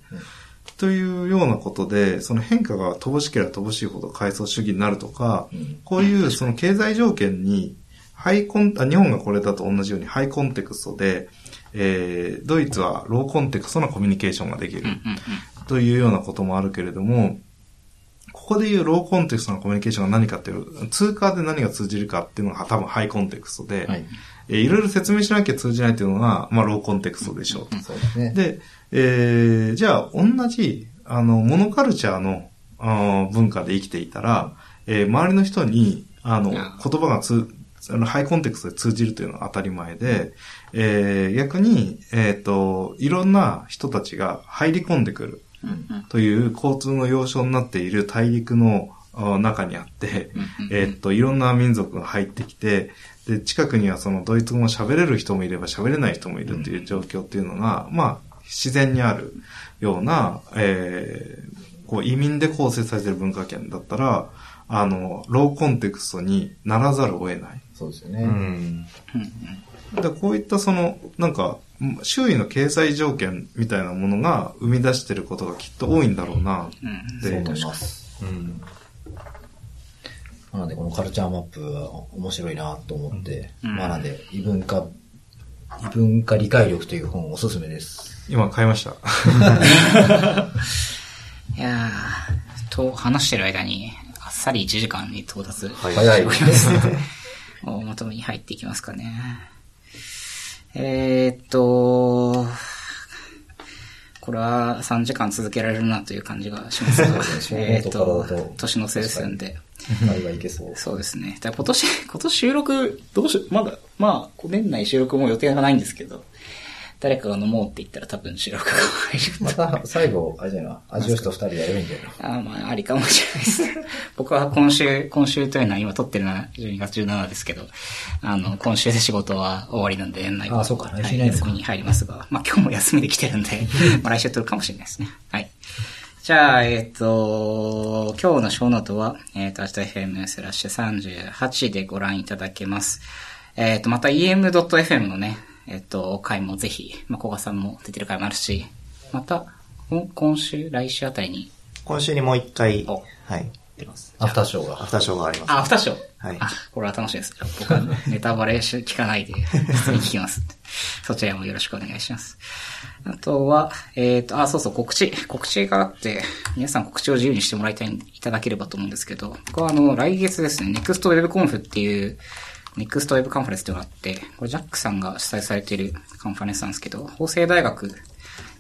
というようなことで、その変化が乏しければ乏しいほど階層主義になるとか、うん。こういうその経済条件に、ハイコン、あ、日本がこれだと同じようにハイコンテクストで、えー、ドイツはローコンテクストなコミュニケーションができる。というようなこともあるけれども、ここでいうローコンテクストなコミュニケーションが何かっていう、通貨で何が通じるかっていうのが多分ハイコンテクストで、はい。えーいろいろ説明しなきゃ通じないっていうのが、まあローコンテクストでしょうと。そうですね。で、えー、じゃあ、同じ、あの、モノカルチャーの、あー文化で生きていたら、えー周りの人に、あの、言あ葉がつ、あの、ハイコンテクストで通じるというのは当たり前で、えー逆に、えっ、と、いろんな人たちが入り込んでくるという交通の要衝になっている大陸のあ中にあって、えーっと、いろんな民族が入ってきて、で、近くにはそのドイツ語を喋れる人もいれば喋れない人もいるっていう状況っていうのが、まあ、自然にあるような、えーこう移民で構成されている文化圏だったら、あの、ローコンテクストにならざるを得ない。そうですよね。うん。で、こういったその、なんか、周囲の経済条件みたいなものが生み出してることがきっと多いんだろうな、うん。そうで思います。うん。なので、このカルチャーマップは面白いなと思って、うんまあなんで、異文化、異文化理解力という本おすすめです。今買いました。[LAUGHS] いやー、と話してる間に、あっさり1時間に到達。はい早い。[LAUGHS] 大まとめに入っていきますかね。えーっと、これは3時間続けられるなという感じがしますがえーっと年のせいですんで。はいけそう。そうですね。今年、今年収録、どうしまだ、まあ、年内収録も予定がないんですけど、誰かが飲もうって言ったら多分収録が入るまた、最後、あれじゃない？な、味吉と二人でやればいいんじゃないの？あーまあ、ありかもしれないです。[LAUGHS] 僕は今週、今週というのは今撮ってるのは12月17ですけど、あの、今週で仕事は終わりなんで、年内はあーそうか来はい週いないのか休みに入りますが、まあ今日も休みで来てるんで、[LAUGHS] まあ来週撮るかもしれないですね。はい。じゃあ、えっ、と、今日の小ノートは、えっ、と、明日 FM スラッシュ38でご覧いただけます。えっ、と、また em.fm のね、えっ、と、回もぜひ、まあ、小賀さんも出てる回もあるし、また、こ今週、来週あたりに、今週にもう一回、おはい、出ます。アフターショーが。アフターショーがあります。あ、アフターショー？はいあ、これは楽しみです。僕はネタバレし聞かないで、普通に聞きます。そちらもよろしくお願いします。あとは、えっ、と、あ、そうそう、告知。告知があって、皆さん告知を自由にしてもらいたい、いただければと思うんですけど、僕はあの、来月ですね、NEXT Web Conf っていう、NEXT Web カンファレンスっていうのがあって、これジャックさんが主催されているカンファレンスなんですけど、法政大学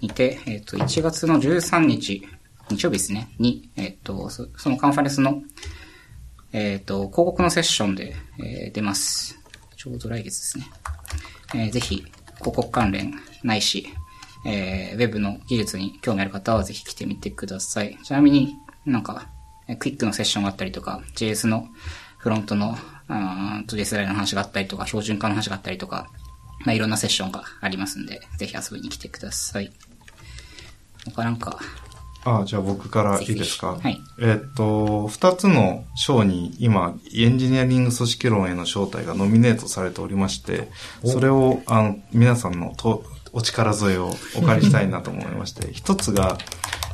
にて、えっ、と、1月の13日、日曜日ですね、に、えっ、と、そのカンファレンスのえっ、と、広告のセッションで、えー出ます。ちょうど来月ですね。えーぜひ、広告関連ないし、えーウェブの技術に興味ある方はぜひ来てみてください。ちなみになんか、クイックのセッションがあったりとか、JS のフロントの、あーと JS ライの話があったりとか、標準化の話があったりとか、まあ、いろんなセッションがありますんで、ぜひ遊びに来てください。他なんか、あ、じゃあ僕からいいですか？はいえっと、二つの賞に今、エンジニアリング組織論への招待がノミネートされておりまして、それを、あの、皆さんのとお力添えをお借りしたいなと思いまして、一つが、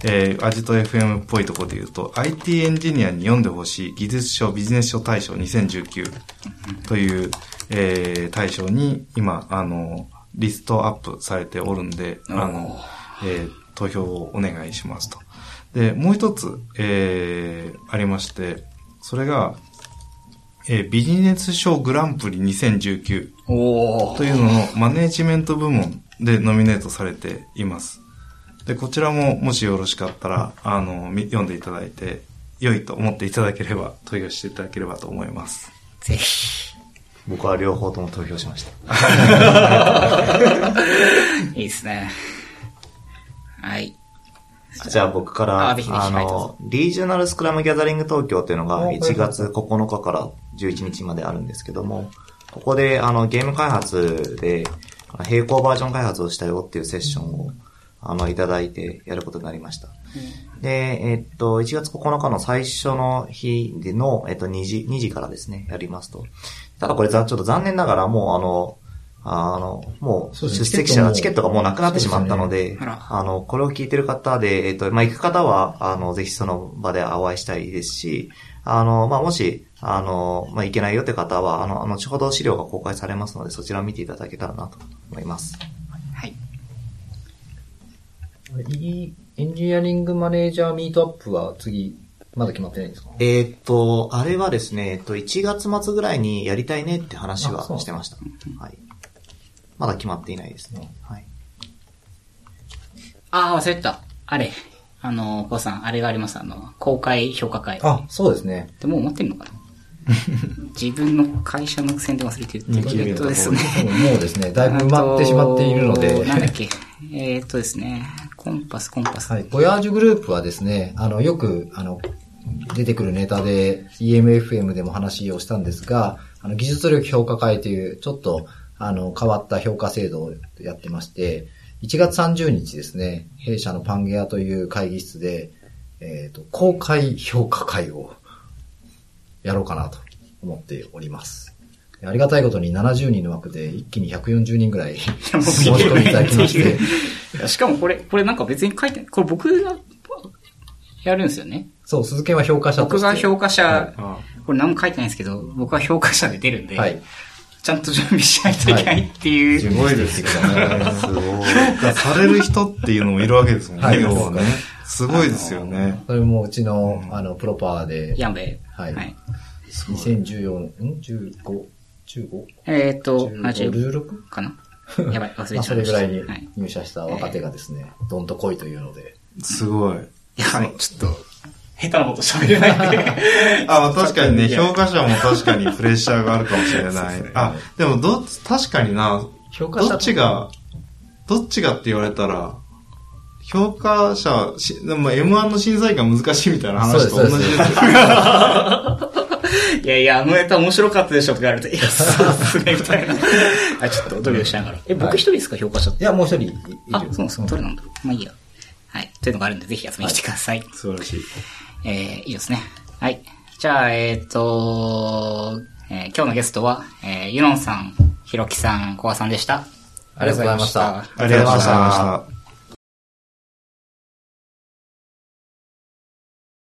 えー、アジト FM っぽいところで言うと、IT エンジニアに読んでほしい技術書ビジネス書大賞2019という、えー、大賞に今、あの、リストアップされておるんで、あの、えー投票をお願いしますと。で、もう一つ、えー、ありまして、それが、えービジネス賞グランプリ2019おというののマネージメント部門でノミネートされています。で、こちらももしよろしかったら、あの、み読んでいただいて、良いと思っていただければ、投票していただければと思います。ぜひ。僕は両方とも投票しました。[LAUGHS] いいですね。はい。じゃあ僕から、あのぞ、リージョナルスクラムギャザリング東京っていうのがおはい1月9日から11日まであるんですけども、ここであのゲーム開発で並行バージョン開発をしたよっていうセッションをあのいただいてやることになりました。で、えっと、1月9日の最初の日での、えっと、2時、2時からですね、やりますと。ただこれざちょっと残念ながらもうあの、あの、もう出席者のチケットがもうなくなってしまったので、あの、これを聞いてる方で、えっと、まあ、行く方は、あの、ぜひその場でお会いしたいですし、あの、まあ、もし、あの、まあ、行けないよって方は、あの、後ほど資料が公開されますので、そちらを見ていただけたらなと思います。はい。いエンジニアリングマネージャーミートアップは次、まだ決まってないんですか？えーっと、あれはですね、えっと、1月末ぐらいにやりたいねって話はしてました。はい。まだ決まっていないですね。はい。ああ、忘れてた。あれ。あの、コウさん、あれがあります。あの、公開評価会。あ、そうですね。でもう持ってるのかな？[LAUGHS] 自分の会社の宣伝忘れてるっていう。えっとですね。もうですね、だいぶ埋まってしまっているので。あとなんだっけ。えーっとですね。コンパス、コンパス。はい。ボヤージュグループはですね、あの、よく、あの、出てくるネタで EMFM でも話をしたんですが、あの、技術力評価会という、ちょっと、あの、変わった評価制度をやってまして、1月30日ですね、弊社のパンゲアという会議室で、えっ、と、公開評価会をやろうかなと思っております。ありがたいことに70人の枠で一気に140人ぐらい [LAUGHS] 申し込みいただきまして、いやしかもこれ、これなんか別に書いてない。これ僕がやるんですよね。そう、鈴木は評価者として。僕が評価者、あこれ何も書いてないんですけど、僕は評価者で出るんで、はい。ちゃんと準備しないといけないっていう、すごいですよね。評価される人っていうのもいるわけですもんね、はい要はね。すごいですよね。それもうちの、あの、プロパーで、ヤンベはいはい。2014、ん ?15、15? えーっと、15 70 16? かな？[LAUGHS] やばい、忘れまあ、ちゃいました。それぐらいにはい。入社した若手がですね、どんと来いというので。すごい。いや、あの、ちょっと、下手なこと喋れないんで。[LAUGHS] あ、まあ確かにね、評価者も確かにプレッシャーがあるかもしれない。あ、でもどっち、確かにな、評価者どっちが、どっちがって言われたら、評価者、しでも M1 の審査員が難しいみたいな話と同じですですよ。[LAUGHS] [LAUGHS] いやいや、あのネタ面白かったでしょとか言われて、いや、さすがにみたいな。[LAUGHS] あ、ちょっとドキドキしながら。え、僕一人ですか、評価者って？いや、もう一人いいる。あ、そうなんですか。どれなんだ？ろう。まあいいや。はい。というのがあるんで、ぜひ遊びに来てください。素晴らしい。えー、いいですね。はい。じゃあ、えっ、と、えー今日のゲストは、えー、ユノンさん、ヒロキさん、コアさんでしたありがとうございましたありがとうございました。